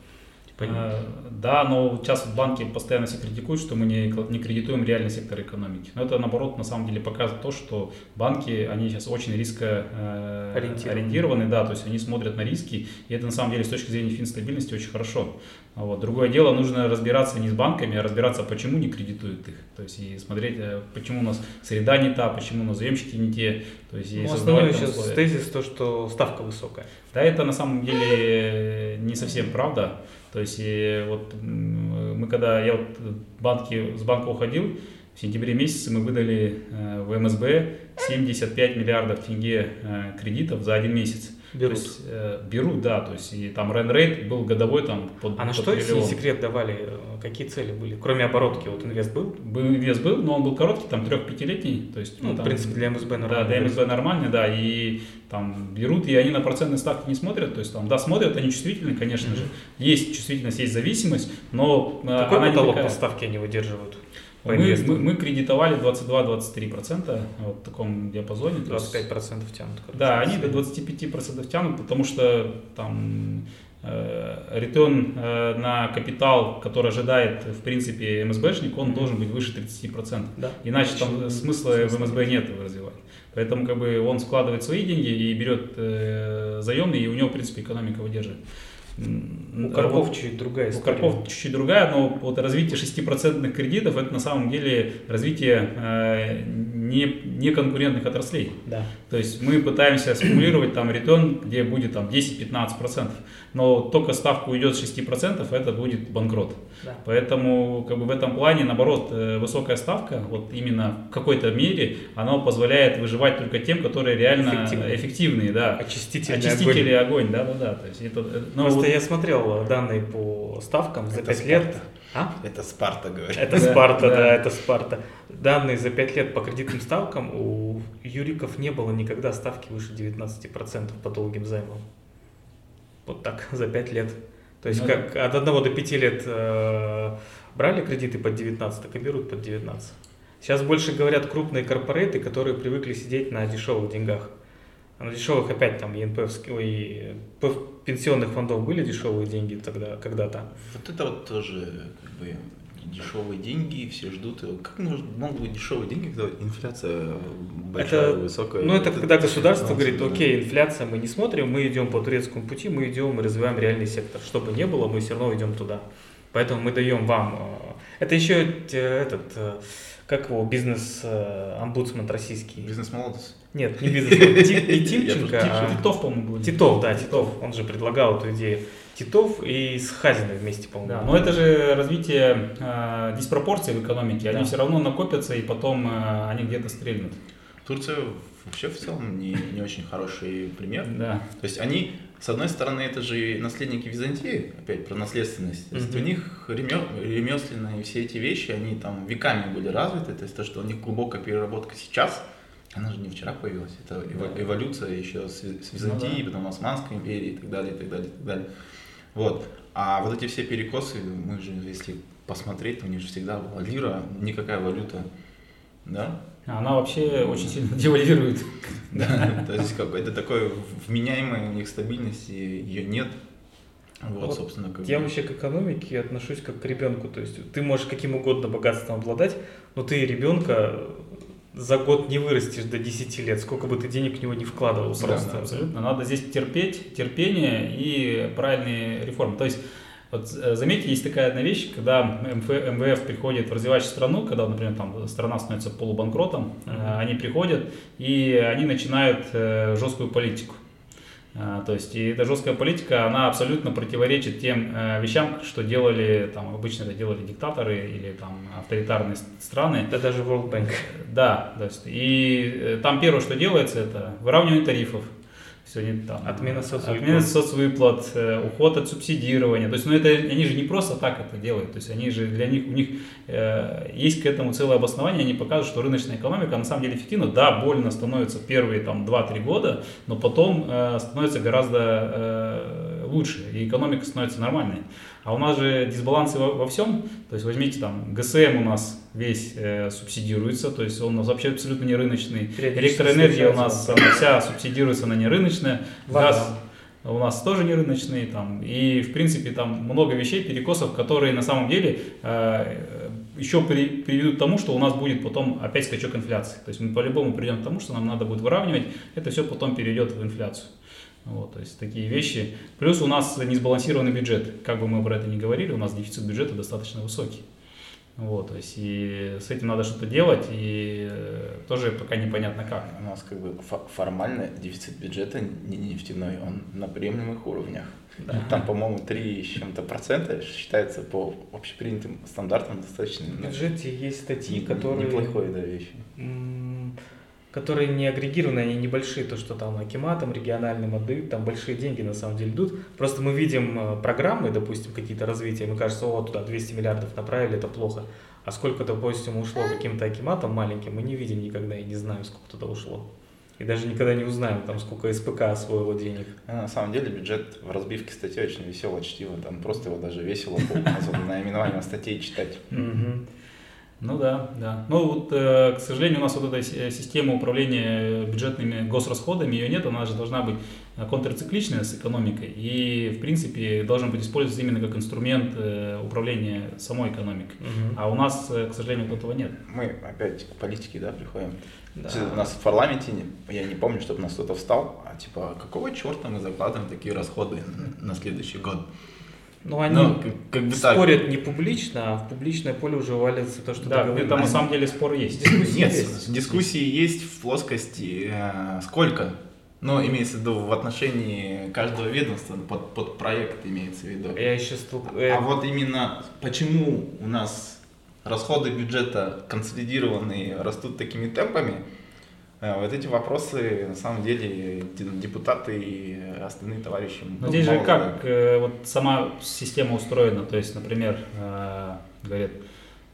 Типа, не- А, Да, но сейчас банки постоянно все критикуют, что мы не, не кредитуем реальный сектор экономики. Но это наоборот на самом деле показывает то, что банки, они сейчас очень риска э, Ориентированы. ориентированы, да, то есть они смотрят на риски, и это на самом деле с точки зрения финстабильности очень хорошо. А Вот. Другое дело, нужно разбираться не с банками, а разбираться, почему не кредитуют их. То есть и смотреть, э, почему у нас среда не та, почему у нас заемщики не те. То есть и Ну, основной сейчас условия. тезис то, что ставка высокая. Да, это на самом деле не совсем правда. То есть и вот м, мы когда я вот банки, с банка уходил, в сентябре месяце мы выдали э, в МСБ 75 миллиардов тенге э, кредитов за один месяц. Берут. То есть, э, берут, да, то есть и там рейт был годовой там под А на под что, если триллион. секрет, давали? Какие цели были? Кроме оборотки, вот инвест был? Был вес был, но он был короткий, там трех-пятилетний, то есть Ну, в там- принципе, для МСБ Да, нормально. для МСБ нормально, да, и там берут, и они на процентные ставки не смотрят, то есть там, да, смотрят, они чувствительны, конечно же, есть чувствительность, есть зависимость, но Какой потолок по ставке они выдерживают? По Мы, мы, мы кредитовали 22-23% вот в таком диапазоне. то есть- 25% тянут. короче. да, они до 25% тянут, потому что там э, ретен э, на капитал, который ожидает, в принципе, МСБшник, он должен быть выше 30%. Да. Иначе там Иначе смысла в МСБ нет его развивать. Поэтому как бы он складывает свои деньги и берет э, заемные, и у него, в принципе, экономика выдерживает. У Карпов вот- чуть другая у история. Карпов чуть-чуть другая, но вот развитие 6% кредитов это на самом деле развитие э, не, не конкурентных отраслей. Да. То есть мы пытаемся стимулировать там ретен, где будет там 10-15%, но только ставка уйдет с 6%, это будет банкрот. Да. Поэтому как бы в этом плане, наоборот, э, высокая ставка, вот именно в какой-то мере, она позволяет выживать только тем, которые реально Эффективные. эффективные, да. Очистительный Очистители огонь. огонь, да, да, да. То есть это, э, ну, Просто вот- я смотрел данные по ставкам за Это 5 лет. Спарта. А? Это Спарта, говорит. Это Да, Спарта, да. да, это Спарта. Данные за 5 лет по кредитным ставкам у юриков не было никогда ставки выше 19% по долгим займам. Вот так, за 5 лет. То есть Ну как от 1 до 5 лет э, брали кредиты под 19, так и берут под 19. Сейчас больше говорят крупные корпораты, которые привыкли сидеть на дешевых деньгах. На дешевых опять там ЕНПФ, ой, пенсионных фондов были дешевые деньги тогда, когда-то. Вот это вот тоже как бы дешевые деньги, все ждут. Как могут быть дешевые деньги, когда инфляция большая, это, высокая? Ну, это, это когда государство говорит, окей, инфляция мы не смотрим, мы идем по турецкому пути, мы идем и развиваем реальный сектор. Чтобы не было, мы все равно идем туда. Поэтому мы даем вам... Э, это еще этот, э, как его, бизнес-омбудсмен российский. Бизнес-молодость? Нет, не бизнес не Тимченко, а... Титов, по-моему, был. Титов, да, Титов. Он же предлагал эту идею. Титов и с Хазиной вместе, по-моему. Да, но это же развитие э, диспропорций в экономике. Они да. все равно накопятся, и потом э, они где-то стрельнут. Турция вообще в целом не, не очень хороший пример. Да. То есть они, с одной стороны, это же наследники Византии, опять про наследственность. То есть mm-hmm. у них ремесленные все эти вещи, они там веками были развиты. То есть то, что у них глубокая переработка сейчас, она же не вчера появилась. Это эволюция еще с, с Византии, ну, да. потом Османской империи и так далее, и так далее, и так далее. Вот. А вот эти все перекосы, мы же, если посмотреть, у них же всегда была лира, никакая валюта, да? Она вообще очень сильно девальвирует. Да, то есть какой-то такой вменяемой у них стабильности ее нет. Вот, собственно, как Я вообще к экономике отношусь как к ребенку. То есть ты можешь каким угодно богатством обладать, но ты ребенка за год не вырастешь до 10 лет, сколько бы ты денег в него не вкладывал да, просто. Да, абсолютно. Надо здесь терпеть, терпение и правильные реформы. То есть вот э, заметьте, есть такая одна вещь, когда МФ, МВФ приходит в развивающую страну, когда, например, там страна становится полубанкротом, mm-hmm. они приходят и они начинают э, жесткую политику. А, то есть и эта жесткая политика, она абсолютно противоречит тем э, вещам, что делали, там, обычно это делали диктаторы или там авторитарные страны. Это даже World Bank. Да, то есть, и э, там первое, что делается, это выравнивание тарифов. Сегодня там отмена соцвыплат, отмена соцвыплат э, уход от субсидирования. То есть, ну это они же не просто так это делают. То есть они же для них у них э, есть к этому целое обоснование. Они показывают, что рыночная экономика на самом деле эффективна. Да, больно становится первые там 2-3 года, но потом э, становится гораздо э, лучше и экономика становится нормальной. А у нас же дисбалансы во, во всем. То есть возьмите там ГСМ у нас весь э, субсидируется, то есть он у нас вообще абсолютно не рыночный. Электроэнергия у нас вся субсидируется, она не рыночная. Газ у нас тоже не рыночный. Там, и в принципе там много вещей, перекосов, которые на самом деле э, еще при, приведут к тому, что у нас будет потом опять скачок инфляции. То есть мы по-любому придем к тому, что нам надо будет выравнивать, это все потом перейдет в инфляцию. Вот, то есть такие вещи. Плюс у нас не сбалансированный бюджет. Как бы мы про это ни говорили, у нас дефицит бюджета достаточно высокий. Вот, то есть и с этим надо что-то делать, и э, тоже пока непонятно как. У нас как бы формально дефицит бюджета не нефтяной, он на приемлемых уровнях. Да. Там, по-моему, 3 с чем-то процента считается по общепринятым стандартам достаточно. В бюджете есть статьи, которые... Неплохой, да, вещи которые не агрегированы, они небольшие, то, что там Акима, там региональным отдают, там большие деньги на самом деле идут. Просто мы видим э, программы, допустим, какие-то развития, мы кажется, о, туда 200 миллиардов направили, это плохо. А сколько, допустим, ушло каким-то Акиматом маленьким, мы не видим никогда и не знаем, сколько туда ушло. И даже никогда не узнаем, там, сколько СПК освоило денег. А, на самом деле бюджет в разбивке статьи очень весело чтиво. Там просто его даже весело по наименованию статей читать. Ну да, да. Ну вот, э, к сожалению, у нас вот эта система управления бюджетными госрасходами, ее нет, она же должна быть контрцикличная с экономикой и, в принципе, должен быть использоваться именно как инструмент э, управления самой экономикой. Угу. А у нас, э, к сожалению, вот этого нет. Мы опять к политике, да, приходим. Да. У нас в парламенте, я не помню, чтобы у нас кто-то встал, а типа, какого черта мы закладываем такие расходы на следующий год? Ну, они Но, как, как бы спорят так. не публично, а в публичное поле уже валится то, что Да, там на самом деле спор есть. Дискуссии Нет, есть. дискуссии есть в плоскости э, сколько? Ну, имеется в виду в отношении каждого ведомства, под, под проект имеется в виду. Я еще стол... А вот именно почему у нас расходы бюджета консолидированные растут такими темпами, вот эти вопросы, на самом деле, депутаты и остальные товарищи... Но ну, здесь же как э, вот сама система устроена, то есть, например, э, говорят,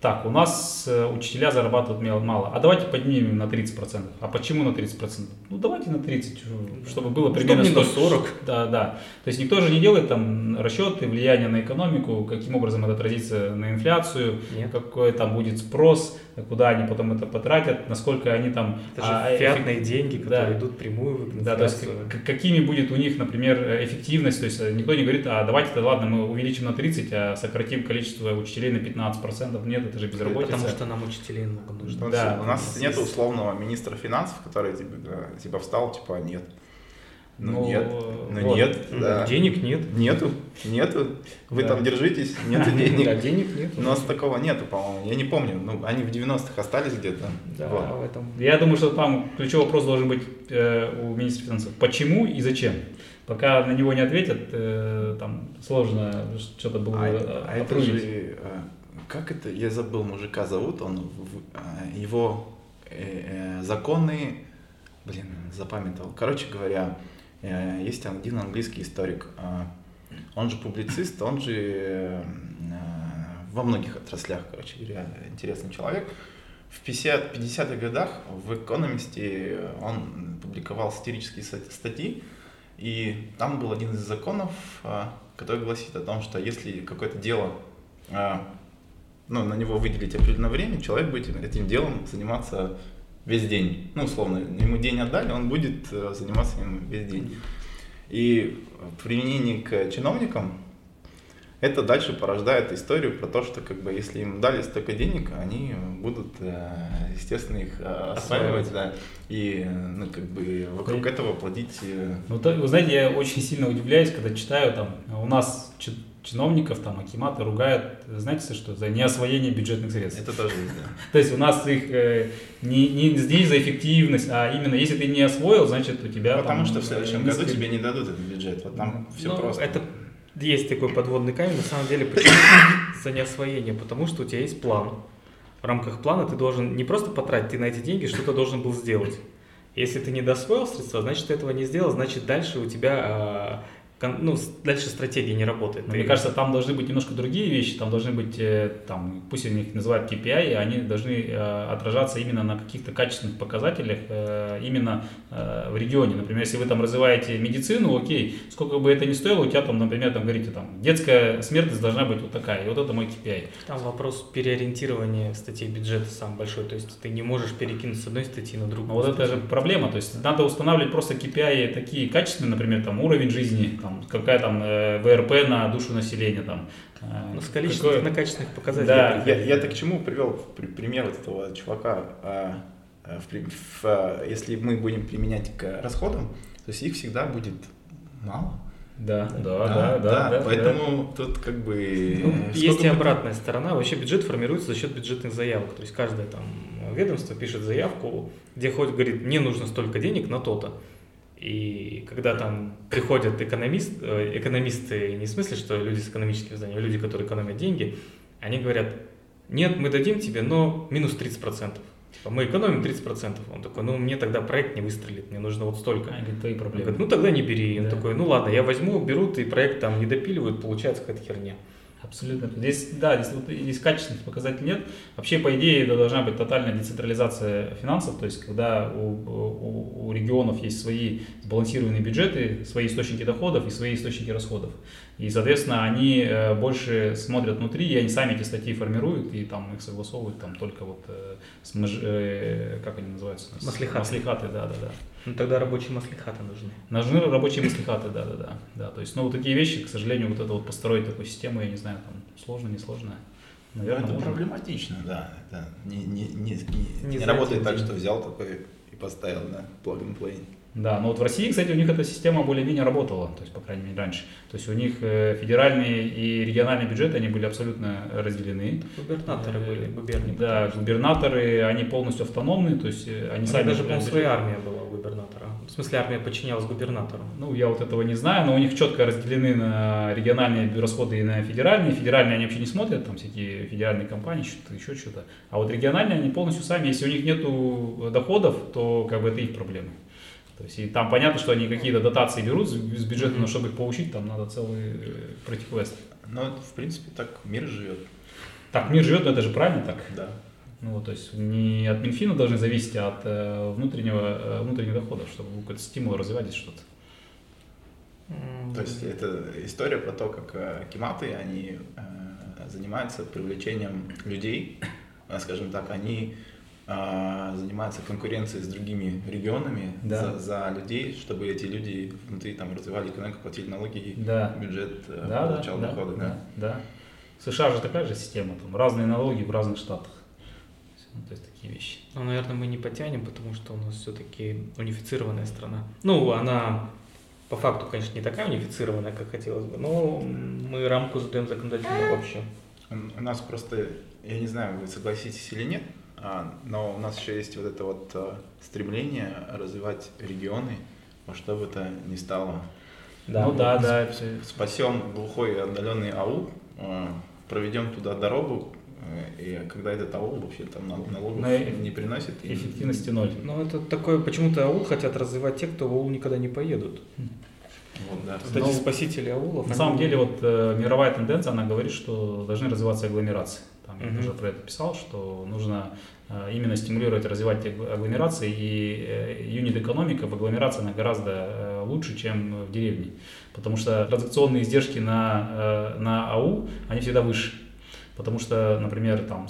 так, у нас э, учителя зарабатывают мало, а давайте поднимем на 30%. А почему на 30%? Ну давайте на 30, чтобы было примерно Чтобы не на столько. 40. Да, да. То есть никто же не делает там расчеты, влияния на экономику, каким образом это отразится на инфляцию, Нет. какой там будет спрос, куда они потом это потратят, насколько они там... Это же а, фиатные деньги, которые да. идут прямую в да, то есть инфляцию. к- какими будет у них, например, э, эффективность, то есть э, никто не говорит, а давайте, -то, ладно, мы увеличим на 30, а сократим количество учителей на 15%, нет, это же безработица. Потому что нам учителей много нужно. Ну, Да, у нас нет условного министра финансов, который типа, типа встал, типа нет. Ну, Ну, нет. Ну вот. нет. Да. Денег нет. Нету. Нету. Вы Да. там держитесь, нету Да, денег. денег нет. У нас такого нету, по-моему. Я не помню. Ну, они в 90-х остались где-то. Да, Вот. в этом. Я думаю, что там ключевой вопрос должен быть э, у министра финансов. Почему и зачем? Пока на него не ответят, э, там сложно что-то было А, а это же, э, как это, я забыл мужика зовут, он, а, его э, э, законы, блин, запамятовал. Короче говоря, э, есть один английский историк, а, он же публицист, он же э, во многих отраслях, короче говоря, интересный человек. В 50, 50-х годах в «Экономисте» он публиковал сатирические ста- статьи, и там был один из законов, а, который гласит о том, что если какое-то дело, а, ну, на него выделить определенное время, человек будет этим делом заниматься весь день. Ну, условно, ему день отдали, он будет э, заниматься им весь день. И в применении к чиновникам это дальше порождает историю про то, что как бы если им дали столько денег, они будут, э, естественно, их э, осваивать, да, и ну, как бы вокруг Да. этого плодить Ну, то- вы знаете, я очень сильно удивляюсь, когда читаю, там, у нас чиновников, там, акиматы ругают, знаете, что? За неосвоение бюджетных средств. Это тоже есть, да. То есть у нас их э, не, не здесь за эффективность, а именно если ты не освоил, значит у тебя Потому там, что в следующем э, году тебе не дадут этот бюджет. Вот там все Ну, просто. Это есть такой подводный камень. На самом деле, почему за неосвоение? Потому что у тебя есть план. В рамках плана ты должен не просто потратить, ты на эти деньги что-то должен был сделать. Если ты не досвоил средства, значит, ты этого не сделал, значит, дальше у тебя а, ну, дальше стратегия не работает. Но Ты- Мне кажется, там должны быть немножко другие вещи, там должны быть, э, там, пусть они их называют KPI, они должны э, отражаться именно на каких-то качественных показателях, э, именно э, в регионе. Например, если вы там развиваете медицину, окей, сколько бы это ни стоило, у тебя там, например, там говорите, там, детская смертность должна быть вот такая, и вот это мой KPI. Там вопрос переориентирования статей бюджета самый большой. То есть ты не можешь перекинуть с одной статьи на другую. Но вот это же статью. проблема, то есть надо устанавливать просто KPI такие качественные, например, там уровень жизни, там, какая там э, ВРП на душу населения, там. э, Ну, с количественных какое- на качественных показателей. Да, Я, я так к чему привел при- пример вот этого чувака. а, а, в в, а, если мы будем применять к расходам, то есть их всегда будет мало. Да, да, да, да, да. Поэтому тут как бы... Ну, э, есть и обратная сторона. Вообще бюджет формируется за счет бюджетных заявок. То есть каждое там ведомство пишет заявку, где хоть говорит, мне нужно столько денег на то-то. И когда там приходят экономист, э, экономисты, не в смысле, что люди с экономическим знанием, а люди, которые экономят деньги, они говорят, нет, мы дадим тебе, но минус 30%. Типа, мы экономим 30%. Он такой, ну мне тогда проект не выстрелит, мне нужно вот столько. А, это твои Он проблемы. говорит, ну тогда не бери. Он Да. такой, ну ладно, я возьму, берут, и проект там не допиливают, получается какая-то херня. Абсолютно. Здесь, да, здесь, вот, здесь качественных показателей нет. Вообще, по идее, это должна быть тотальная децентрализация финансов, то есть, когда у, у, у регионов есть свои сбалансированные бюджеты, свои источники доходов и свои источники расходов. И, соответственно, они э, больше смотрят внутри, и они сами эти статьи формируют, и там их согласовывают там только вот э, с э, как они называются? Маслихаты. Маслихаты, да, да, да. Ну тогда рабочие маслихаты нужны. Нужны рабочие маслихаты, да, да, да, да. То есть, ну, вот такие вещи, к сожалению, вот это вот построить такую систему, я не знаю, там, сложно, не сложно. Ну, Наверное, это можно. проблематично, да. Это не, не, не, не, Не не работает так, день. что взял такой и поставил, да, plug and play. Да, но вот в России, кстати, у них эта система более-менее работала, то есть, по крайней мере, раньше. То есть у них э, федеральные и региональные бюджеты, они были абсолютно разделены. Губернаторы Э, были, губернии. Да, губернаторы, они полностью автономны, то есть э, они Они сами... даже, по-моему, своя армия была у губернатора. В смысле, армия подчинялась губернатору. Ну, я вот этого не знаю, но у них четко разделены на региональные расходы и на федеральные. Федеральные они вообще не смотрят, там всякие федеральные компании, что-то еще что-то. А вот региональные они полностью сами, если у них нету доходов, то как бы это их проблемы. То есть и там понятно, что они какие-то дотации берут с бюджета, но чтобы их получить, там надо целый э, пройти квест. Ну, в принципе, так мир живет. Так мир живет, но это же правильно так? Да. Ну, вот, то есть не от Минфина должны зависеть, а от э, внутреннего, э, внутренних доходов, чтобы какой-то стимул развивать здесь что-то. То есть это история про то, как э, кематы, они э, занимаются привлечением людей, скажем так, они э, занимаются конкуренцией с другими регионами Да. за, за людей, чтобы эти люди внутри там развивали экономику, платили налоги, и Да. бюджет э, Да, да, получал да, доходы. да, да. В США же такая же система, там разные налоги в разных штатах. Ну, то есть такие вещи. Ну, наверное, мы не потянем, потому что у нас все-таки унифицированная страна. Ну, она по факту, конечно, не такая унифицированная, как хотелось бы, но мы рамку задаем законодательно вообще. У нас просто, я не знаю, вы согласитесь или нет, а, но у нас еще есть вот это вот а, стремление развивать регионы, во что бы то ни стало. Ну да, да, Спасем глухой и отдаленный аул, а, проведем туда дорогу, э, и когда этот аул вообще там нал- налогов Но э- не приносит. и- эффективности ноль. Но это такое, почему-то аул хотят развивать те, кто в аул никогда не поедут. Вот, да. Кстати, Ну, спасители аулов. На самом деле, вот э, мировая тенденция, она говорит, что должны развиваться агломерации. Там я Мгм. уже про это писал, что нужно э, именно стимулировать, развивать агл- агломерации, и э, юнит-экономика в агломерации она гораздо э, лучше, чем в деревне. Потому что транзакционные издержки на, на АУ, они всегда выше. Потому что, например, там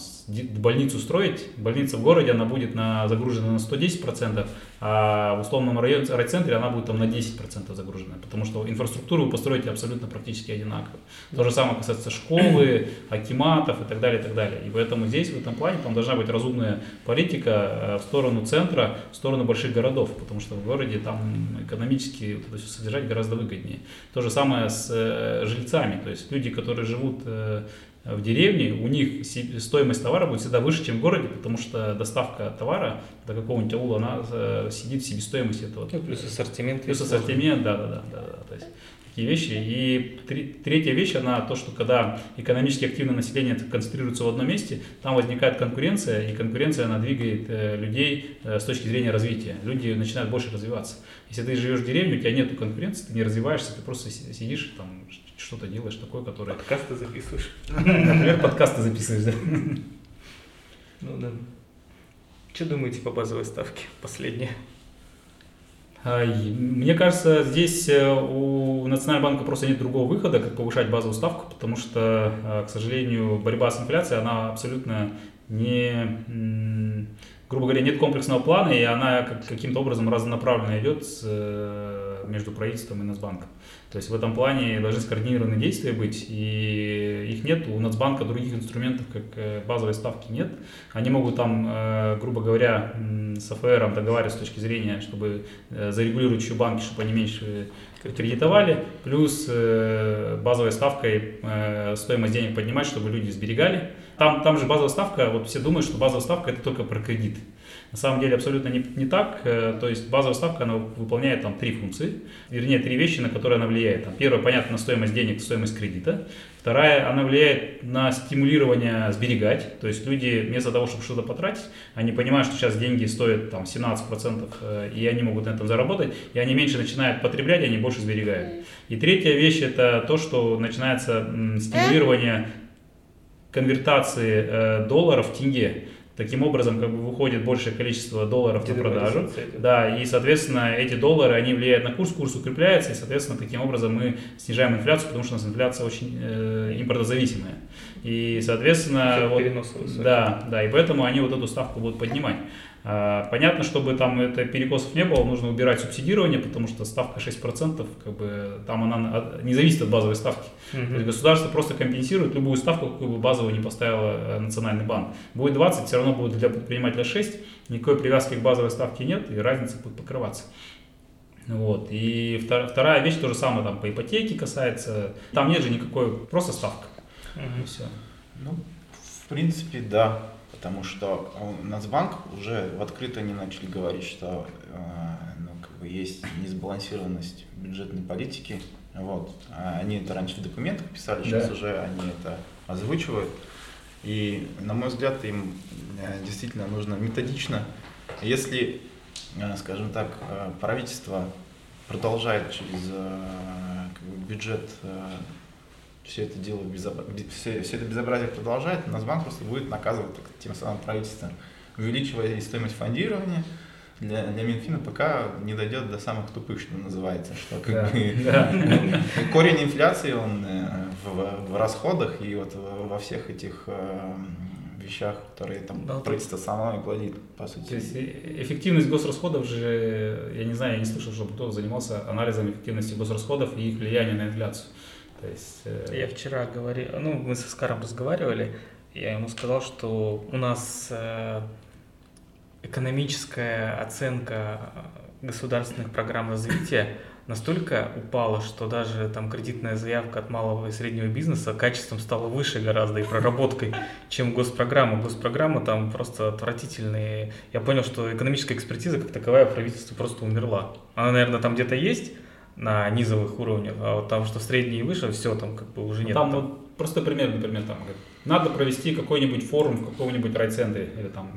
больницу строить, больница в городе, она будет на, загружена на 110%, а в условном районе, райцентре она будет там на 10% загружена. Потому что инфраструктуру вы построите абсолютно практически одинаково. То же самое касается школы, акиматов и так далее, и так далее. И поэтому здесь, в этом плане, там должна быть разумная политика э, в сторону центра, в сторону больших городов, потому что в городе там экономически вот это все содержать гораздо выгоднее. То же самое с э, жильцами, то есть люди, которые живут э, в деревне, у них стоимость товара будет всегда выше, чем в городе, потому что доставка товара до какого-нибудь аула, она э, сидит в себестоимости этого. Ну, плюс ассортимент. Плюс ассортимент, да, да, да, да, да. То есть такие вещи. И третья вещь, она то, что когда экономически активное население концентрируется в одном месте, там возникает конкуренция, и конкуренция, она двигает э, людей э, с точки зрения развития. Люди начинают больше развиваться. Если ты живешь в деревне, у тебя нет конкуренции, ты не развиваешься, ты просто си- сидишь там, что-то делаешь такое, которое... Подкасты записываешь. Например, подкасты записываешь, да? Ну да. Что думаете по базовой ставке? Последнее. А, Мне кажется, здесь э, у Национального банка просто нет другого выхода, как повышать базовую ставку, потому что, э, к сожалению, борьба с инфляцией, она абсолютно не, грубо говоря, нет комплексного плана, и она как- каким-то образом разнонаправленно идет с, между правительством и Нацбанком. То есть в этом плане должны скоординированные действия быть, и их нет. У Нацбанка других инструментов, как э, базовой ставки, нет. Они могут там, э, грубо говоря, с ФР договариваться с точки зрения, чтобы э, зарегулировать еще банки, чтобы они меньше кредитовали, плюс базовой ставкой стоимость денег поднимать, чтобы люди сберегали. Там, там же базовая ставка, вот все думают, что базовая ставка это только про кредит. На самом деле абсолютно не, не так. Э, То есть базовая ставка, она выполняет там три функции, вернее три вещи, на которые она влияет. Там, первое, понятно, на стоимость денег, стоимость кредита. Вторая, она влияет на стимулирование сберегать. То есть люди вместо того, чтобы что-то потратить, они понимают, что сейчас деньги стоят там 17%, э, и они могут на этом заработать, и они меньше начинают потреблять, и они больше сберегают. И третья вещь это то, что начинается стимулирование конвертации э, долларов в тенге. Таким образом, как бы выходит большее количество долларов на продажу. Да, и, соответственно, эти доллары, они влияют на курс, курс укрепляется, и, соответственно, таким образом мы снижаем инфляцию, потому что у нас инфляция очень э, импортозависимая. И, соответственно, вот, да, да, и поэтому они вот эту ставку будут поднимать. А, Понятно, чтобы там это перекосов не было, нужно убирать субсидирование, потому что ставка 6%, как бы там она не зависит от базовой ставки. То есть государство просто компенсирует любую ставку, какую бы базовую не поставила э, Национальный банк. Будет 20, все равно будет для предпринимателя 6, никакой привязки к базовой ставке нет, и разница будет покрываться. Вот. И втор- вторая вещь, то же самое там по ипотеке касается. Там нет же никакой, просто ставка. И Мгм. все. Ну, в принципе, да. Потому что у- Нацбанк уже в открыто не начали говорить, что э, ну, как бы есть несбалансированность бюджетной политики. Вот. А Они это раньше в документах писали, сейчас Да. уже они это озвучивают. И, на мой взгляд, им э, действительно нужно методично. Если, э, скажем так, э, правительство продолжает через бюджет все это дело безобра... все, все это безобразие продолжает, Нацбанк просто будет наказывать так, тем самым правительством, увеличивая стоимость фондирования, для, для Минфина пока не дойдет до самых тупых, что называется, что как Да, бы да. корень инфляции он э, в, в расходах и вот во всех этих э, вещах, которые там Да, правительство само и плодит, по То сути. есть э- эффективность госрасходов же, я не знаю, я не слышал, чтобы кто-то занимался анализом эффективности госрасходов и их влияния на инфляцию. То есть, э, Я вчера говорил, ну, мы с Оскаром разговаривали, я ему сказал, что у нас э, экономическая оценка государственных программ развития настолько упала, что даже там кредитная заявка от малого и среднего бизнеса качеством стала выше гораздо и проработкой, чем госпрограмма. Госпрограмма там просто отвратительные. Я понял, что экономическая экспертиза как таковая в правительстве просто умерла. Она, наверное, там где-то есть на низовых уровнях, а вот там, что средний и выше, все там как бы уже нет. там Там- вот просто пример, например, там надо провести какой-нибудь форум в каком-нибудь райцентре или там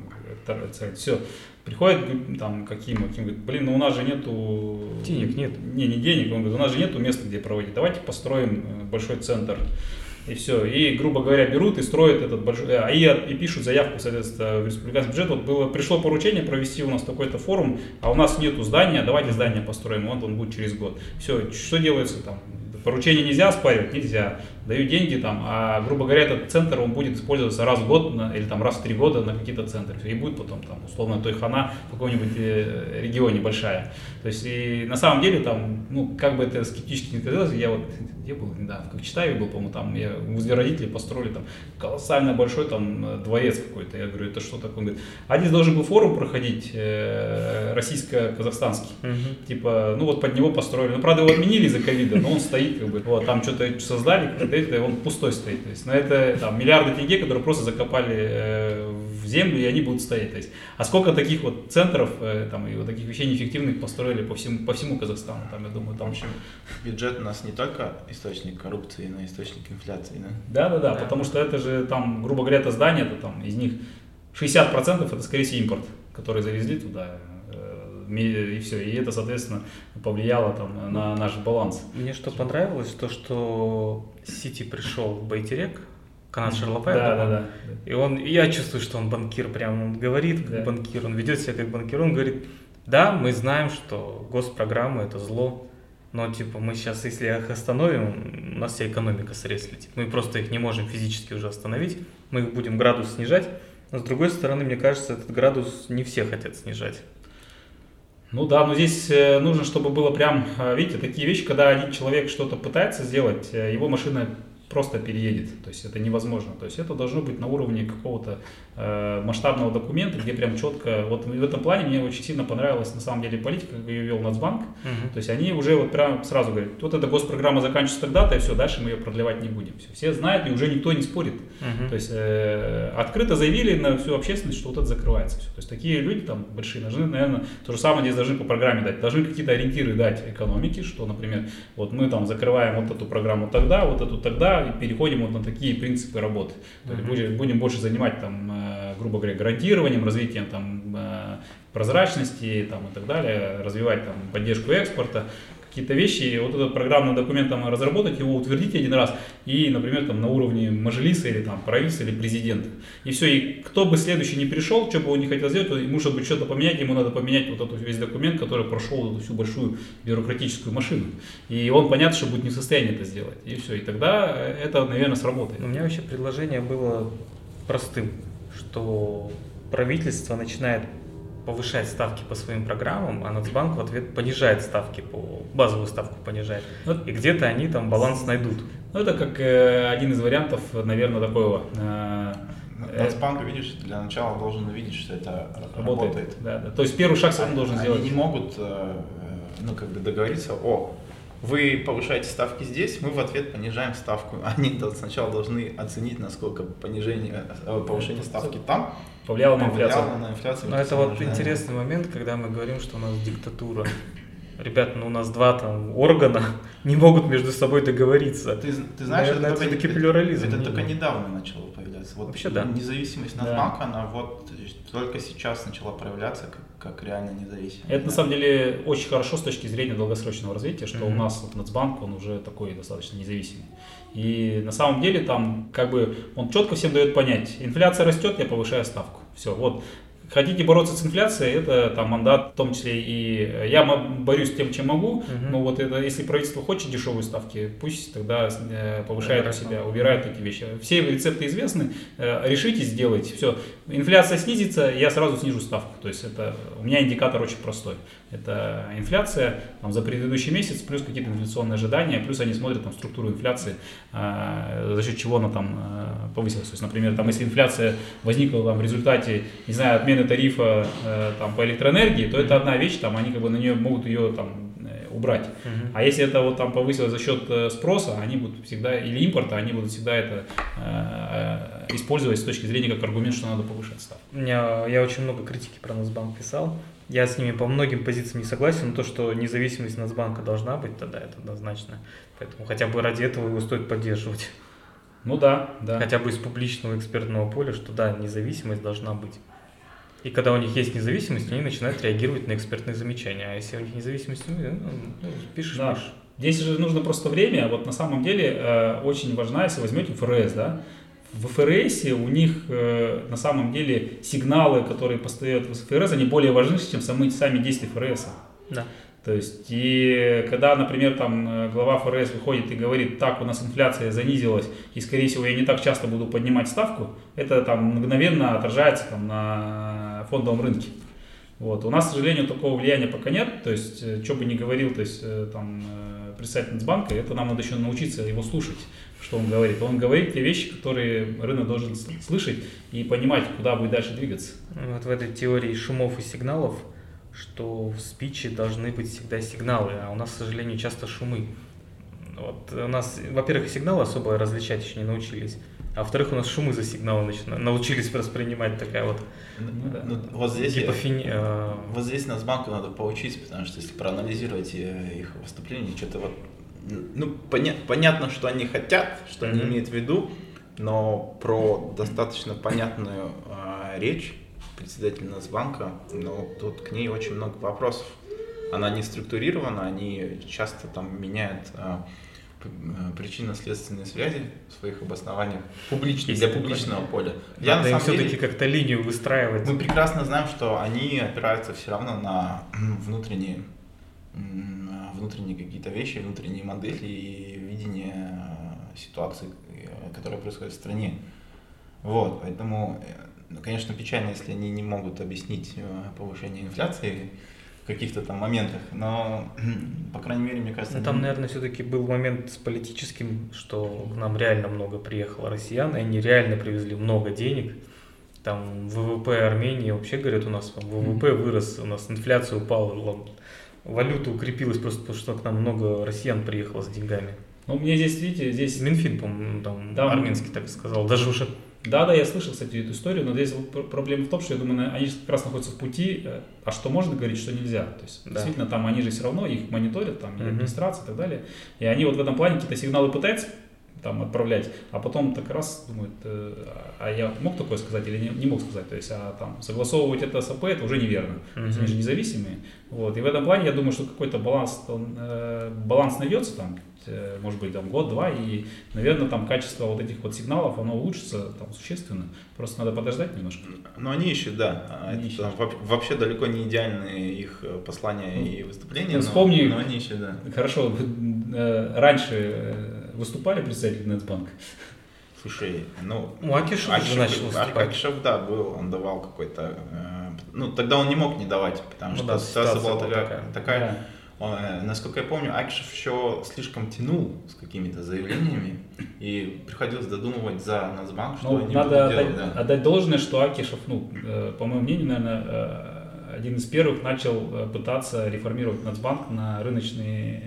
все. Приходит там каким, каким говорит, блин, ну у нас же нету Денег нет. Не, не денег, он говорит, у нас же нету места, где проводить. Давайте построим э, большой центр. И все. И, грубо говоря, берут и строят этот большой... А и, пишут заявку, соответственно, в республиканский бюджет. Вот было, пришло поручение провести у нас такой-то форум, а у нас нету здания, давайте здание построим, вот он будет через год. Все, что делается там? Поручение нельзя оспаривать? Нельзя. Дают деньги там, а, грубо говоря, этот центр, он будет использоваться раз в год на- или там раз в три года на какие-то центры. И будет потом там, условно, той хана в каком-нибудь э, регионе большая. То есть, и на самом деле там, ну, как бы это скептически не казалось, я вот, где был недавно, в Кочетаве был, по-моему, там, я, возле родителей построили там колоссально большой там э, дворец какой-то. Я говорю, это что такое? Он говорит, а здесь должен был форум проходить э, российско-казахстанский. Мгм. Типа, ну вот под него построили. Ну, правда, его отменили из-за ковида, но он стоит, как бы, вот, там что-то создали, это он пустой стоит. То есть, на это там миллиарды тенге, которые просто закопали э, в землю, и они будут стоять. То есть, а сколько таких вот центров, э, там, и вот таких вещей неэффективных построили по всему, по всему Казахстану, там, я думаю, В там общем, бюджет у нас не только источник коррупции, но и источник инфляции, да? Да, да, да, Да. потому что это же там, грубо говоря, это здание, это там из них 60% это, скорее всего, импорт, который завезли туда, э, и все. И это, соответственно, повлияло там на наш баланс. Мне что понравилось, то что Сити пришел в Байтерек, Канат Шарлапаев, Да, да, да. И он, и я чувствую, что он банкир, прям он говорит как Да. банкир, он ведет себя как банкир, он говорит, да, мы знаем, что госпрограммы это зло, но типа мы сейчас, если их остановим, у нас вся экономика срез летит. Мы просто их не можем физически уже остановить, мы их будем градус снижать. Но с другой стороны, мне кажется, этот градус не все хотят снижать. Ну да, но здесь э, нужно, чтобы было прям, э, видите, такие вещи, когда один человек что-то пытается сделать, э, его машина просто переедет. То есть это невозможно. То есть это должно быть на уровне какого-то э, масштабного документа, где прям четко. Вот в этом плане мне очень сильно понравилась на самом деле политика, как ее вел Нацбанк. То есть они уже вот прям сразу говорят, вот эта госпрограмма заканчивается тогда-то, и все, дальше мы ее продлевать не будем. Все, все знают, и уже никто не спорит. Мгм. То есть э, открыто заявили на всю общественность, что вот это закрывается. Всё. То есть такие люди там большие должны, наверное, то же самое здесь должны по программе дать. Должны какие-то ориентиры дать экономике, что, например, вот мы там закрываем вот эту программу тогда, вот эту тогда, и переходим вот на такие принципы работы. То есть будем, будем больше занимать там, э, грубо говоря, гарантированием, развитием там э, прозрачности там, и так далее, развивать там поддержку экспорта, какие-то вещи, и вот этот программный документ там разработать, его утвердить один раз, и, например, там на уровне Мажилиса или там правительства или президента. И все, и кто бы следующий не пришел, что бы он не хотел сделать, ему, чтобы что-то поменять, ему надо поменять вот этот весь документ, который прошел эту всю большую бюрократическую машину. И он, понятно, что будет не в состоянии это сделать. И все, и тогда э, это, наверное, сработает. У меня вообще предложение было простым, что правительство начинает повышать ставки по своим программам, а Нацбанк в ответ понижает ставки по базовую ставку понижает. Вот И где-то они там баланс найдут. Ну, это как э, один из вариантов, наверное, такого э, э, Нацбанк, видишь, для начала должен увидеть, что это работает. работает. Да, да. То есть первый шаг сам должен Они сделать. не могут, э, э, ну, как бы договориться, о, вы повышаете ставки здесь, мы в ответ понижаем ставку. Они сначала должны оценить, насколько понижение, э, повышение ставки там Повлияло на повлияло инфляцию. на инфляцию. Но это вот нужно- интересный момент, когда мы говорим, что у нас диктатура. ребят, ну у нас два там органа не могут между собой договориться. Ты, ты знаешь, Наверное, это, это только, плюрализм. это Не только недавно начало появляться. Вот Вообще, да. Независимость Да. Нацбанка, она вот только сейчас начала проявляться как, как реально независимость. Это на самом деле очень хорошо с точки зрения долгосрочного развития, что у Мгм. нас вот Нацбанк, он уже такой достаточно независимый. И на самом деле там как бы он четко всем дает понять, инфляция растет, я повышаю ставку. Все, вот. Хотите бороться с инфляцией, это там мандат, в том числе и э, я борюсь тем, чем могу, Мгм. но вот это, если правительство хочет дешевые ставки, пусть тогда э, повышает у себя, убирает эти вещи. Все рецепты известны, э, решите, сделайте, все. Инфляция снизится, я сразу снижу ставку. То есть это у меня индикатор очень простой. Это инфляция там, за предыдущий месяц, плюс какие-то инфляционные ожидания, плюс они смотрят там, структуру инфляции, э, за счет чего она там э, повысилась. То есть, например, там, если инфляция возникла там, в результате, не знаю, отмены тарифа э, там, по электроэнергии, то это одна вещь, там, они как бы на нее могут ее там, э, убрать. Мгм. А если это вот там повысилось за счет э, спроса, они будут всегда, или импорта, они будут всегда это э, использовать с точки зрения как аргумент, что надо повышать ставку. Меня, я очень много критики про Нацбанк писал. Я с ними по многим позициям не согласен, но то, что независимость Нацбанка должна быть, тогда это однозначно. Поэтому хотя бы ради этого его стоит поддерживать. Ну да, да. Хотя бы из публичного экспертного поля, что да, независимость должна быть. И когда у них есть независимость, они начинают реагировать на экспертные замечания. А если у них независимость, ну, ну, пишешь, Да. пишешь. Здесь же нужно просто время. Вот на самом деле э, очень важна, если возьмете ФРС, да, в ФРС у них э, на самом деле сигналы, которые постают в ФРС, они более важны, чем сами, сами действия ФРС. Да. То есть, и когда, например, там э, глава ФРС выходит и говорит, так, у нас инфляция занизилась, и, скорее всего, я не так часто буду поднимать ставку, это там мгновенно отражается там, на фондовом рынке. Вот. У нас, к сожалению, такого влияния пока нет, то есть, э, что бы ни говорил, то есть, э, там, представитель Нацбанка, это нам надо еще научиться его слушать, что он говорит. Он говорит те вещи, которые рынок должен слышать и понимать, куда будет дальше двигаться. Вот в этой теории шумов и сигналов, что в спиче должны быть всегда сигналы, а у нас, к сожалению, часто шумы. Вот у нас, во-первых, сигналы особо различать еще не научились, а во-вторых, у нас шумы за сигналы начина- научились воспринимать такая вот, Ну, да. ну, вот здесь, типа я- фини... э, вот здесь Нацбанку надо поучиться, потому что если проанализировать э, их выступления, что-то вот, ну, поня- понятно, что они хотят, что они Мгм. имеют в виду, но про достаточно понятную э, речь председателя Нацбанка, ну, тут к ней очень много вопросов. Она не структурирована, они часто там меняют э, причинно-следственные связи в своих обоснованиях публичных, Есть для публичного поля. Я надо на им все-таки как-то линию выстраивать. мы прекрасно знаем, что они опираются все равно на внутренние, внутренние какие-то вещи, внутренние модели и видение э, ситуации, э, которая происходит в стране. Вот, поэтому, э, ну, конечно, печально, если они не могут объяснить повышение инфляции в каких-то там моментах, но, по крайней мере, мне кажется, Ну, там, наверное, все-таки был момент с политическим, что к нам реально много приехало россиян, и они реально привезли много денег. Там ВВП Армении вообще, говорят, у нас ВВП вырос, у нас инфляция упала, ла- валюта укрепилась просто потому, что к нам много россиян приехало с деньгами. Ну, мне здесь, видите, здесь Минфин, по-моему, там Да, армянский так сказал, даже уже Да, да, я слышал, кстати, эту историю, но здесь проблема в том, что я думаю, они же как раз находятся в пути, э, а что можно говорить, что нельзя. То есть, Да. действительно, там они же все равно их мониторят, там, и администрация и так далее. И они вот в этом плане какие-то сигналы пытаются там отправлять, а потом так раз думают, э, а я мог такое сказать или не, не мог сказать, то есть, а там согласовывать это с АП, это уже неверно. То есть, они же независимые. Вот. И в этом плане я думаю, что какой-то баланс, он, э, баланс найдется там, э, может быть, там год-два, и, наверное, там качество вот этих вот сигналов, оно улучшится там существенно. Просто надо подождать немножко. Но они ищут, да. А Они это ищут. там вообще далеко не идеальные их э, послания Ну, и выступления. ты но- вспомни- но они ищут, да. Хорошо, э, раньше э, выступали представители Нетбанка? Слушай, ну... Ну, Акишев уже начал выступать. Акишев, да, был, он давал какой-то... э, ну, тогда он не мог не давать, потому Ну что да, ситуация ситуация была такая. такая. такая. Он, э, насколько я помню, Акишев еще слишком тянул с какими-то заявлениями, и приходилось додумывать за Нацбанк, что Ну, они надо будут отдать, делать, да. отдать должное, что Акишев, ну, э, по моему мнению, наверное, э, один из первых начал пытаться реформировать Нацбанк на рыночные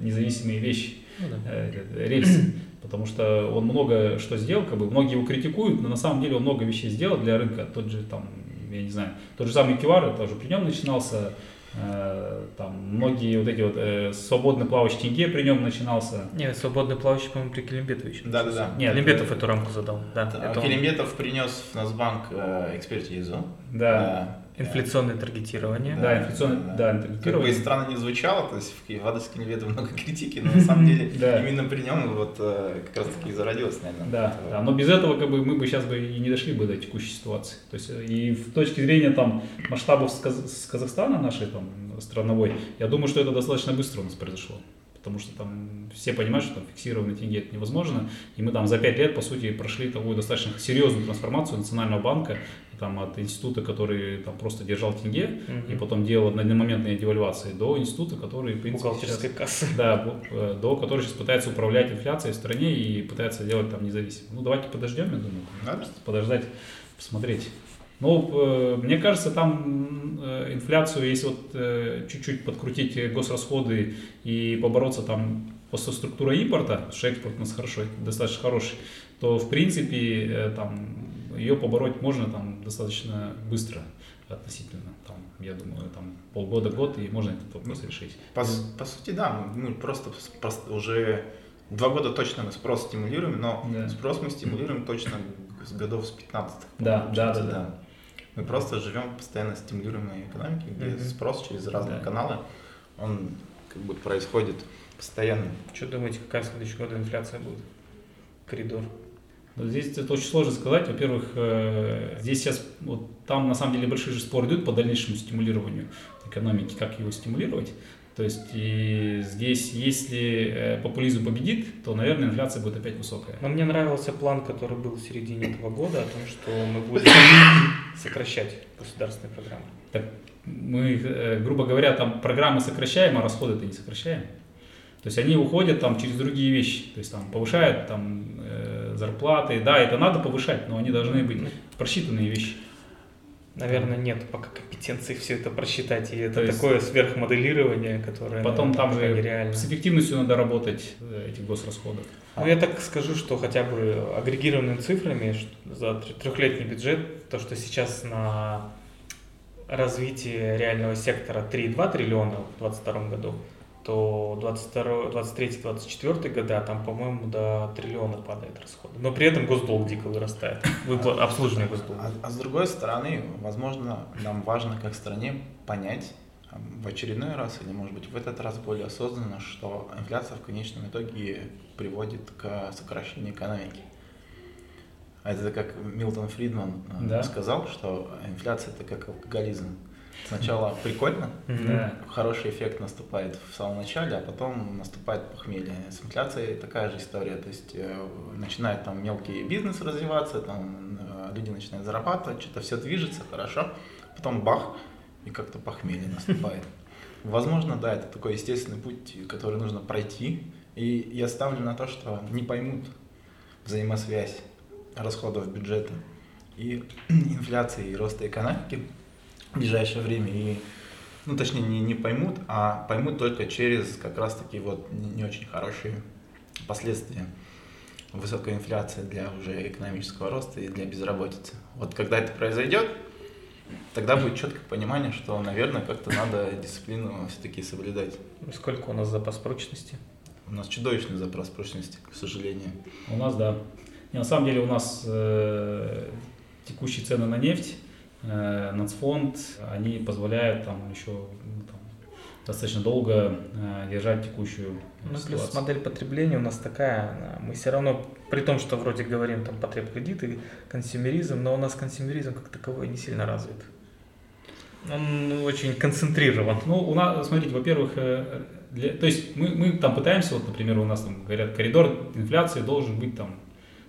независимые вещи. Ну да. э, э, рельсы, потому что он много что сделал, как бы многие его критикуют, но на самом деле он много вещей сделал для рынка. Тот же там, я не знаю, тот же самый QR, тоже при нем начинался, Э, там многие вот эти вот э, свободно плавающий тенге при нем начинался. Не, свободный плавающий, по-моему, при Келимбетовиче. Да-да-да. Нет, Келимбетов эту рамку задал. Да, А это он. Келимбетов принес в Нацбанк э, экспертизу. Да, Инфляционное таргетирование. да, инфляционное, да, Как бы и интеллектуирование. странно не звучало, то есть в Вадовске Келимбетова много критики, но на самом деле Да. именно при нем вот э, как раз таки и зародилось, наверное. Да, да, но без этого как бы мы бы сейчас бы и не дошли бы до текущей ситуации. То есть э, и в точке зрения там масштабов с Казахстана нашей там страновой, я думаю, что это достаточно быстро у нас произошло. Потому что там все понимают, что там фиксированный тенге это невозможно. И мы там за пять лет, по сути, прошли такую достаточно серьезную трансформацию Национального банка, там, от института, который там просто держал тенге Мгм. и потом делал одномоментные девальвации, до института, который, в принципе, сейчас- кассы. да, э, до который сейчас пытается управлять инфляцией в стране и пытается делать там независимо. Ну, давайте подождем, я думаю, просто подождать, посмотреть. Ну, э, мне кажется, там э, инфляцию, если вот чуть-чуть подкрутить госрасходы и побороться там по со структурой импорта, потому что экспорт у нас хорошо, достаточно хороший, то в принципе там ее побороть можно там достаточно быстро относительно, там, я думаю, там полгода-год, и можно этот вопрос решить. По, по сути, да, мы, мы просто, просто уже два года точно мы спрос стимулируем, но Да. спрос мы стимулируем точно с годов с 15 Да, да, да, да. Мы просто живем в постоянно стимулируемой экономике, где Мгм. спрос через разные Да. каналы, он как бы происходит постоянно. Что думаете, какая в следующий год инфляция будет? Коридор. Здесь это очень сложно сказать. Во-первых, э, здесь сейчас вот там на самом деле большой же спор идет по дальнейшему стимулированию экономики, как его стимулировать. То есть и здесь, если э, популизм победит, то, наверное, инфляция будет опять высокая. Но мне нравился план, который был в середине этого года, о том, что мы будем сокращать государственные программы. Так мы, э, грубо говоря, там программы сокращаем, а расходы-то не сокращаем. То есть они уходят там через другие вещи. То есть там повышают там зарплаты. Да, это надо повышать, но они должны быть просчитанные вещи. Наверное, нет пока компетенции все это просчитать, и это То есть- такое сверхмоделирование, которое Потом наверное, там же нереально. с эффективностью надо работать э, этих госрасходов. Ну, я так скажу, что хотя бы агрегированными цифрами за трехлетний бюджет, то, что сейчас на развитие реального сектора 3,2 триллиона в 2022 году, то 23-24 года там, по-моему, до триллиона падает расходы. Но при этом госдолг дико вырастает. Выплат, обслуживание госдолга. А, а с другой стороны, возможно, нам важно как стране понять а, в очередной раз или, может быть, в этот раз более осознанно, что инфляция в конечном итоге приводит к сокращению экономики. А это как Милтон Фридман э, Да. сказал, что инфляция это как алкоголизм. Сначала прикольно, Да. хороший эффект наступает в самом начале, а потом наступает похмелье. С инфляцией такая же история, то есть э, начинает там мелкий бизнес развиваться, там э, люди начинают зарабатывать, что-то все движется хорошо, потом бах, и как-то похмелье наступает. Возможно, да, это такой естественный путь, который нужно пройти, и я ставлю на то, что не поймут взаимосвязь расходов бюджета и инфляции и роста экономики в ближайшее время. И ну, точнее, не, не поймут, а поймут только через как раз-таки вот не, не очень хорошие последствия высокой инфляции для уже экономического роста и для безработицы. Вот когда это произойдет, тогда будет четкое понимание, что, наверное, как-то надо дисциплину все-таки соблюдать. Сколько у нас запас прочности? У нас чудовищный запрос прочности, к сожалению. У нас, да. Не, на самом деле у нас э, текущие цены на нефть, нацфонд, они позволяют там еще ну, там, достаточно долго э, держать текущую Ну, плюс ситуацию. модель потребления у нас такая, мы все равно, при том, что вроде говорим там потребкредиты, консюмеризм, но у нас консюмеризм как таковой не сильно развит. Он очень концентрирован. Ну, у нас, смотрите, во-первых, э, для- то есть мы, мы там пытаемся, вот, например, у нас там говорят, коридор инфляции должен быть там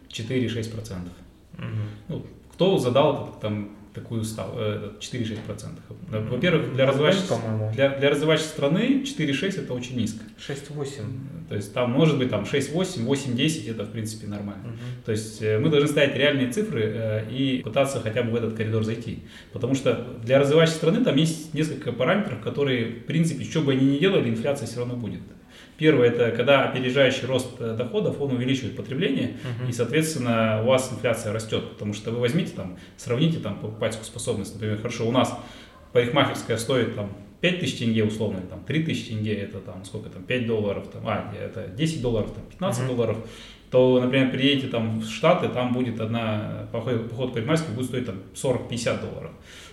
4-6%. Мгм. Ну, кто задал этот, там такую став, э, 4-6%? Во-первых, для развивающей, по-моему, для, для развивающейся страны 4-6 это очень низко. 6-8. То есть там может быть там 6-8, 8-10 это в принципе нормально. Мгм. То есть э, мы должны ставить реальные цифры э, и пытаться хотя бы в этот коридор зайти. Потому что для развивающей страны там есть несколько параметров, которые, в принципе, что бы они ни делали, инфляция все равно будет. Первое, это когда опережающий рост э, доходов, он увеличивает потребление, Мгм. и, соответственно, у вас инфляция растет. Потому что вы возьмите там, сравните там покупательскую способность. Например, хорошо, у нас парикмахерская стоит там 5000 тенге условно, там 3000 тенге, это там сколько там, 5 долларов, там, а, это 10 долларов, там 15 Мгм. долларов, то, например, приедете там в Штаты, там будет одна поход, поход парикмахерской будет стоить там 40-50 долларов.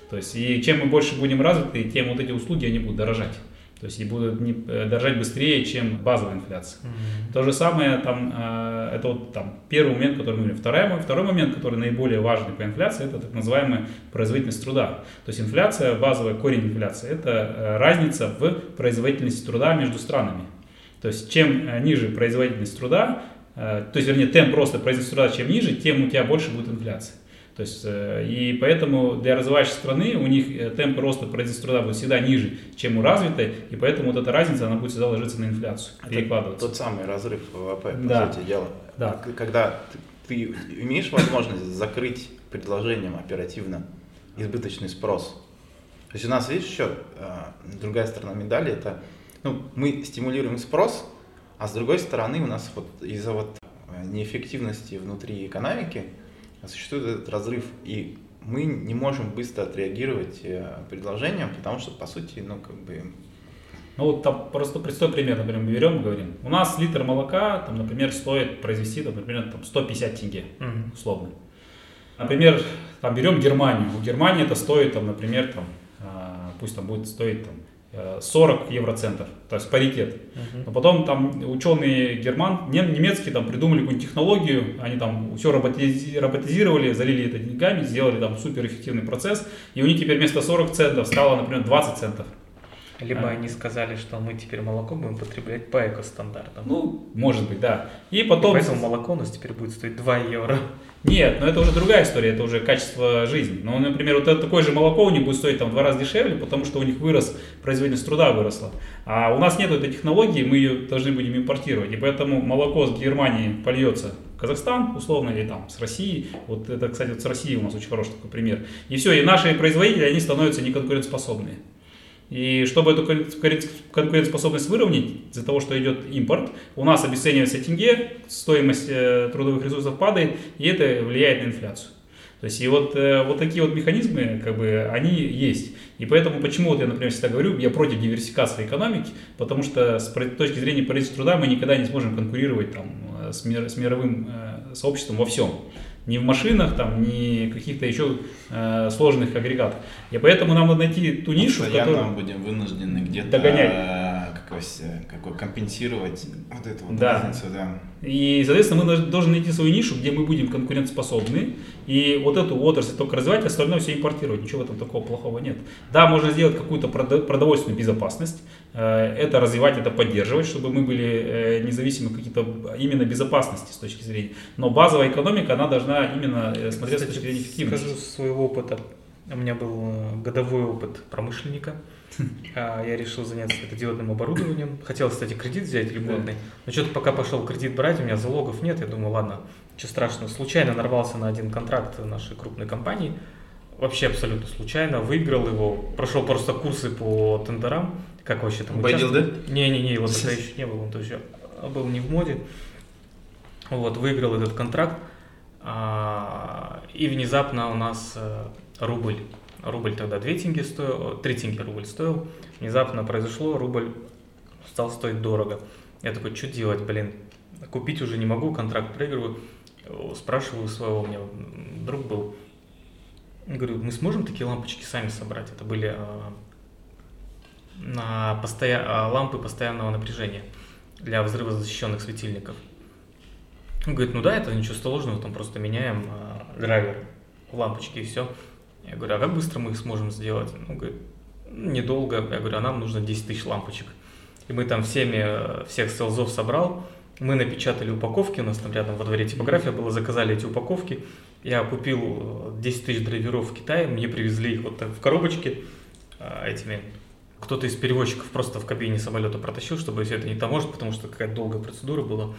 То есть, и чем мы больше будем развиты, тем вот эти услуги, они будут дорожать. То есть, и будут не, э, дорожать быстрее, чем базовая инфляция. Мгм. То же самое, там, э, это вот там, первый момент, который мы говорим. Второй, второй момент, который наиболее важный по инфляции, это так называемая производительность труда. То есть инфляция, базовая корень инфляции, это э, разница в производительности труда между странами. То есть чем ниже производительность труда, э, то есть, вернее, темп роста производительности труда, чем ниже, тем у тебя больше будет инфляция. То есть, э, и поэтому для развивающейся страны у них э, темп роста производительности труда будет всегда ниже, чем у развитой, и поэтому вот эта разница, она будет всегда ложиться на инфляцию, Это перекладываться. Тот самый разрыв ВВП, по Да. сути дела. Да. Когда ты, ты имеешь возможность закрыть предложением оперативно избыточный спрос. То есть у нас, видишь, еще а, другая сторона медали, это ну, мы стимулируем спрос, а с другой стороны у нас вот из-за вот э, неэффективности внутри экономики существует этот разрыв, и мы не можем быстро отреагировать э, предложением, потому что, по сути, ну, как бы, Ну вот там просто простой пример, например, мы берем и говорим, у нас литр молока, там, например, стоит произвести, там, например, там, 150 тенге, Мгм. условно. Например, там берем Германию, у Германии это стоит, там, например, там, а, пусть там будет стоить там, 40 евроцентов, то есть паритет. Мгм. Но потом там ученые герман, нем- немецкие там придумали какую-нибудь технологию, они там все роботизи- роботизировали, залили это деньгами, сделали там суперэффективный процесс, и у них теперь вместо 40 центов стало, например, 20 центов. Либо А. они сказали, что мы теперь молоко будем потреблять по экостандартам. Ну, может быть, да. И И потом... поэтому молоко у нас теперь будет стоить 2 евро. Нет, но это уже другая история, это уже качество жизни. Ну, например, вот это такое же молоко у них будет стоить там в два раза дешевле, потому что у них вырос, производительность труда выросла. А у нас нет этой технологии, мы ее должны будем импортировать. И поэтому молоко с Германии польется в Казахстан, условно, или там с России. Вот это, кстати, вот с Россией у нас очень хороший такой пример. И все, и наши производители, они становятся неконкурентоспособные. И чтобы эту конкурен- конкурентоспособность выровнять, из-за того, что идет импорт, у нас обесценивается тенге, стоимость э, трудовых ресурсов падает, и это влияет на инфляцию. То есть и вот, э, вот такие вот механизмы, как бы, они есть. И поэтому почему вот я, например, всегда говорю, я против диверсификации экономики, потому что с точки зрения производства труда мы никогда не сможем конкурировать там, э, с, мир- с мировым сообществом во всем. Ни в машинах, там, ни каких-то еще э, сложных агрегатах. И поэтому нам надо найти ту нишу, в Постоянно которой... будем вынуждены где-то Догонять. Как, ось, э, какой, компенсировать вот эту вот Да. разницу, да. И, соответственно, мы должны- найти свою нишу, где мы будем конкурентоспособны, и вот эту отрасль только развивать, а остальное все импортировать. Ничего в этом такого плохого нет. Да, можно сделать какую-то продо- продовольственную безопасность, э, это развивать, это поддерживать, чтобы мы были э, независимы какие-то именно безопасности с точки зрения. Но базовая экономика, она должна именно э, смотреть с точки зрения эффективности. Скажу с своего опыта. У меня был годовой опыт промышленника. А, Я решил заняться светодиодным оборудованием. Хотел, кстати, кредит взять льготный. Но что-то пока пошел кредит брать, у меня залогов нет. Я думаю, ладно, что страшного. Случайно нарвался на один контракт нашей крупной компании. Вообще абсолютно случайно. Выиграл его. Прошел просто курсы по тендерам. Как вообще там Байдил, участвовать. Не-не-не, его тогда еще не было. Он то еще был не в моде. Вот, выиграл этот контракт. А, И внезапно у нас э, рубль, рубль тогда 2 тенге стоил, 3 тенге рубль стоил. Внезапно произошло, рубль стал стоить дорого. Я такой, что делать, блин, купить уже не могу, контракт проигрываю. Э, Спрашиваю своего, у меня друг был, говорю, мы сможем такие лампочки сами собрать? Это были э, на постоя... э, лампы постоянного напряжения для взрывозащищенных светильников. Он говорит, ну да, это ничего сложного, там просто меняем э, драйвер лампочки и все. Я говорю, а как быстро мы их сможем сделать? Он говорит, «Ну, недолго. Я говорю, а нам нужно 10 тысяч лампочек. И мы там всеми, э, всех селзов собрал, мы напечатали упаковки, у нас там рядом во дворе типография была, заказали эти упаковки. Я купил э, 10 тысяч драйверов в Китае, мне привезли их вот так в коробочке э, этими. Кто-то из перевозчиков просто в кабине самолета протащил, чтобы все это не таможить, потому что какая-то долгая процедура была.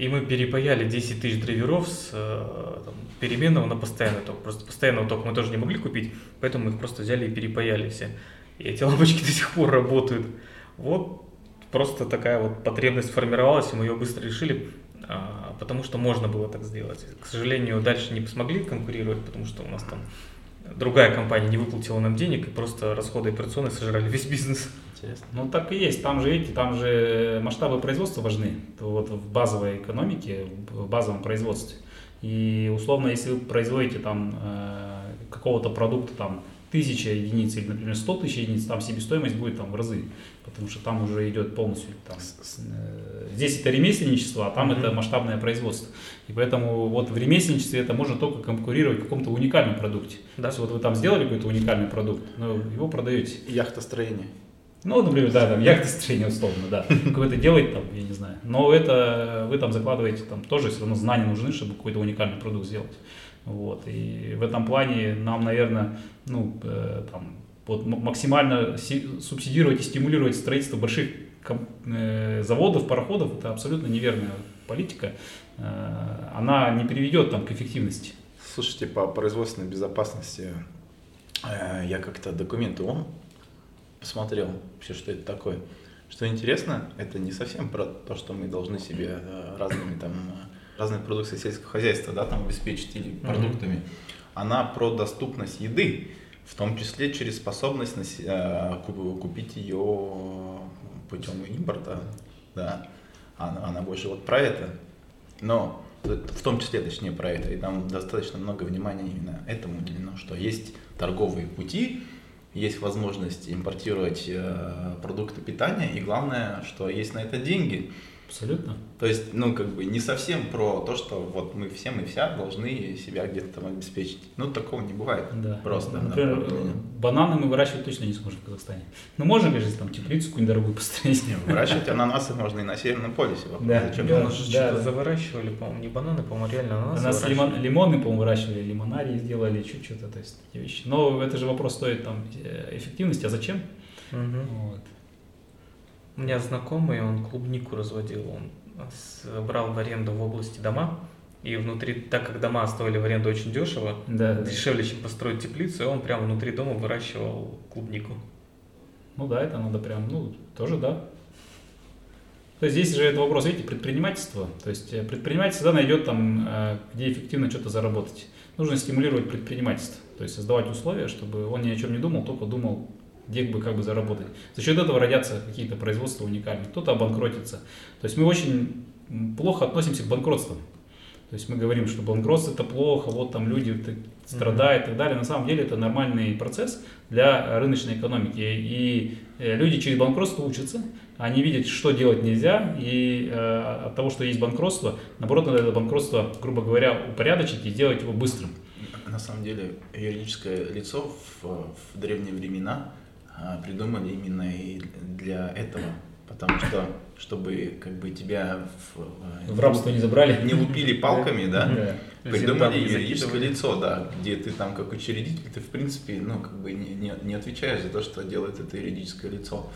И мы перепаяли 10 тысяч драйверов с э, там, переменного на постоянный ток. Просто постоянного тока мы тоже не могли купить, поэтому мы их просто взяли и перепаяли все. И эти лампочки до сих пор работают. Вот просто такая вот потребность формировалась, и мы ее быстро решили, а, потому что можно было так сделать. К сожалению, дальше не смогли конкурировать, потому что у нас там другая компания не выплатила нам денег и просто расходы операционные сожрали весь бизнес. Интересно. Ну так и есть. Там же, видите, там же масштабы производства важны. Вот в базовой экономике, в базовом производстве. И условно, если вы производите там э, какого-то продукта там тысяча единиц или, например, 100 тысяч единиц, там себестоимость будет там в разы, потому что там уже идет полностью там, э, здесь это ремесленничество, а там mm-hmm. это масштабное производство. И поэтому вот в ремесленничестве это можно только конкурировать в каком-то уникальном продукте. Да. То есть вот вы там сделали какой-то уникальный продукт, но его продаете. Яхтостроение. Ну, например, да, там яхтостроение условно, да. Какое-то делаете там, я не знаю. Но это вы там закладываете, там тоже все равно знания нужны, чтобы какой-то уникальный продукт сделать. Вот. И в этом плане нам, наверное, ну, э, там, вот максимально субсидировать и стимулировать строительство больших э, заводов, пароходов, это абсолютно неверная политика. Э, она не приведет там, к эффективности. Слушайте, по производственной безопасности э, я как-то документы он посмотрел, вообще, что это такое. Что интересно, это не совсем про то, что мы должны себе э, разными там разные продукции сельского хозяйства, да, там обеспечить или продуктами. Mm-hmm. Она про доступность еды, в том числе через способность э, купить ее путем импорта, да. Она, она больше вот про это. Но в том числе, точнее, про это. И там достаточно много внимания именно этому уделено, что есть торговые пути, есть возможность импортировать э, продукты питания, и главное, что есть на это деньги. Абсолютно. То есть, ну, как бы не совсем про то, что вот мы всем и вся должны себя где-то там обеспечить. Ну, такого не бывает. Да. Просто. Например, бананы мы выращивать точно не сможем в Казахстане. Ну, можно, конечно, там теплицу какую-нибудь дорогую построить. Не, выращивать ананасы можно и на Северном полюсе. Да. Зачем? Да, нас же да, что-то выращивали, по-моему, не бананы, по-моему, реально ананасы У нас лимон, лимоны, по-моему, выращивали, лимонарии сделали, чуть-чуть, то есть такие вещи. Но это же вопрос стоит там э, эффективности, а зачем? Угу. Вот. У меня знакомый, он клубнику разводил, он брал в аренду в области дома, и внутри, так как дома стоили в аренду очень дешево, да, дешевле, чем построить теплицу, и он прямо внутри дома выращивал клубнику. Ну да, это надо прям, ну, тоже да. То есть здесь же это вопрос, видите, предпринимательство. То есть э, предпринимательство всегда найдет там, э, где эффективно что-то заработать. Нужно стимулировать предпринимательство. То есть создавать условия, чтобы он ни о чем не думал, только думал где бы как бы заработать. За счет этого родятся какие-то производства уникальные, кто-то обанкротится. То есть мы очень плохо относимся к банкротству. То есть мы говорим, что банкротство это плохо, вот там люди страдают и так далее. На самом деле это нормальный процесс для рыночной экономики. И э, люди через банкротство учатся, они видят, что делать нельзя, и э, от того, что есть банкротство, наоборот, надо это банкротство, грубо говоря, упорядочить и сделать его быстрым. На самом деле юридическое лицо в, в древние времена придумали именно и для этого, потому что чтобы как бы тебя в, в рабство не забрали, не лупили палками, да, да. придумали юридическое лицо, да, где ты там как учредитель, ты в принципе, ну как бы не, не, не отвечаешь за то, что делает это юридическое лицо.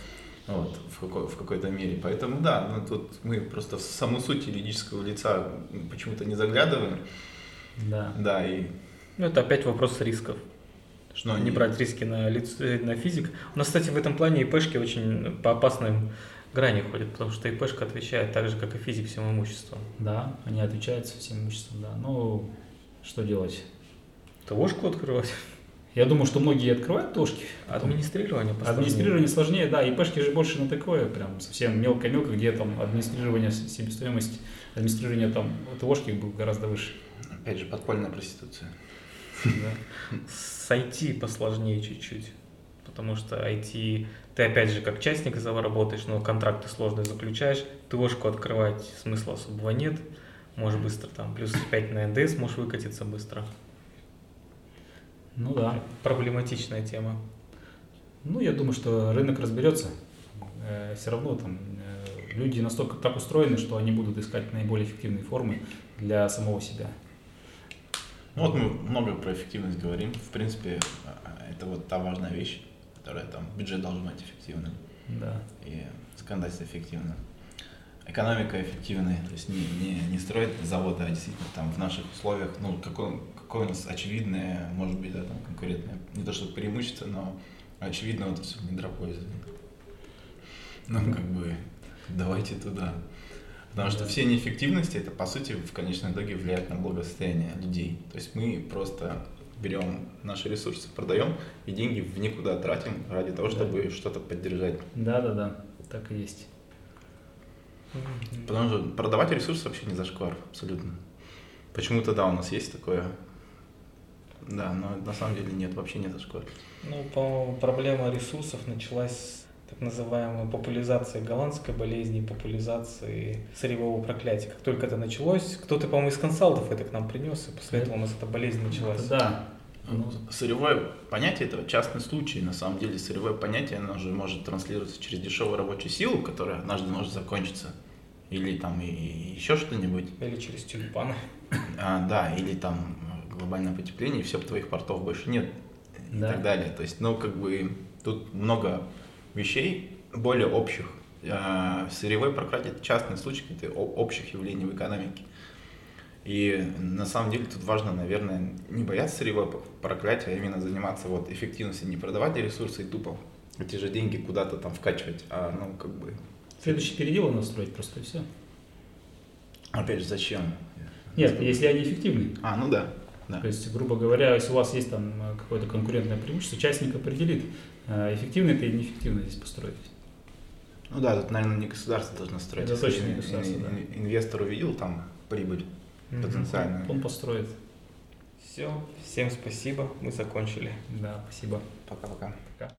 Вот, в, какой, в какой-то мере. Поэтому да, ну, тут мы просто в саму суть юридического лица почему-то не заглядываем. Да. Да, и... Ну, это опять вопрос рисков что не брать риски на, лиц, э, на физик. У нас, кстати, в этом плане ИПшки очень по опасным грани ходят, потому что ИПшка отвечает так же, как и физик всем имуществом. Да, они отвечают всем имуществом, да. Ну, что делать? ТОшку открывать. Я думаю, что многие открывают ТОшки. Администрирование посложнее. Администрирование сложнее, да. ИПшки же больше на такое, прям совсем мелко-мелко, где там администрирование себестоимость, администрирование там ТОшки был гораздо выше. Опять же, подпольная проституция. Да. С IT посложнее чуть-чуть, потому что IT, ты опять же как частник из работаешь, но контракты сложные заключаешь, ты ложку открывать смысла особого нет, можешь быстро там, плюс 5 на НДС можешь выкатиться быстро. Ну да. Проблематичная тема. Ну, я думаю, что рынок разберется. Э, все равно там э, люди настолько так устроены, что они будут искать наиболее эффективные формы для самого себя. Ну вот мы много про эффективность говорим. В принципе, это вот та важная вещь, которая там бюджет должен быть эффективным. Да. И законодательство эффективно. Экономика эффективная, то есть не, не, не строить заводы, а действительно там в наших условиях, ну, какое, какое у нас очевидное, может быть, да, там конкурентное, не то что преимущество, но очевидно вот все недропользование. Ну, как бы, давайте туда. Потому что все неэффективности, это, по сути, в конечном итоге влияет на благосостояние людей. То есть мы просто берем наши ресурсы, продаем и деньги в никуда тратим ради того, Да. чтобы что-то поддержать. Да, да, да, так и есть. Потому что продавать ресурсы вообще не зашквар, абсолютно. Почему-то да, у нас есть такое. Да, но на самом деле нет, вообще не зашквар. Ну, по проблема ресурсов началась с так называемой популяризации голландской болезни, популяризации сырьевого проклятия. Как только это началось, кто-то, по-моему, из консалтов это к нам принес, и после этого у нас эта болезнь началась. Да, Ну, Сырьевое понятие это частный случай. На самом деле сырьевое понятие, оно же может транслироваться через дешевую рабочую силу, которая однажды может закончиться. Или там и, и еще что-нибудь. Или через тюльпаны. А, да, или там глобальное потепление, и все, твоих портов больше нет. И Да. так далее. То есть, ну, как бы тут много вещей более общих. А, Сырьевое проклятие это частный случай каких-то о- общих явлений в экономике. И на самом деле тут важно, наверное, не бояться сырьевого проклятия, а именно заниматься вот эффективностью, не продавать ресурсы и тупо эти же деньги куда-то там вкачивать, а ну как бы, следующий передел настроить просто и все. опять же, зачем? Нет, если они эффективны. А, ну да, да. То есть, грубо говоря, если у вас есть там э, какое-то конкурентное преимущество, частник определит, эффективно это или неэффективно здесь построить. Ну да, тут, наверное, не государство должно строить. Это точно не государство, да. ин- Инвестор увидел там прибыль Мгм. потенциальную. Он построит. Все, всем спасибо, мы закончили. Да, спасибо. Пока-пока. Пока.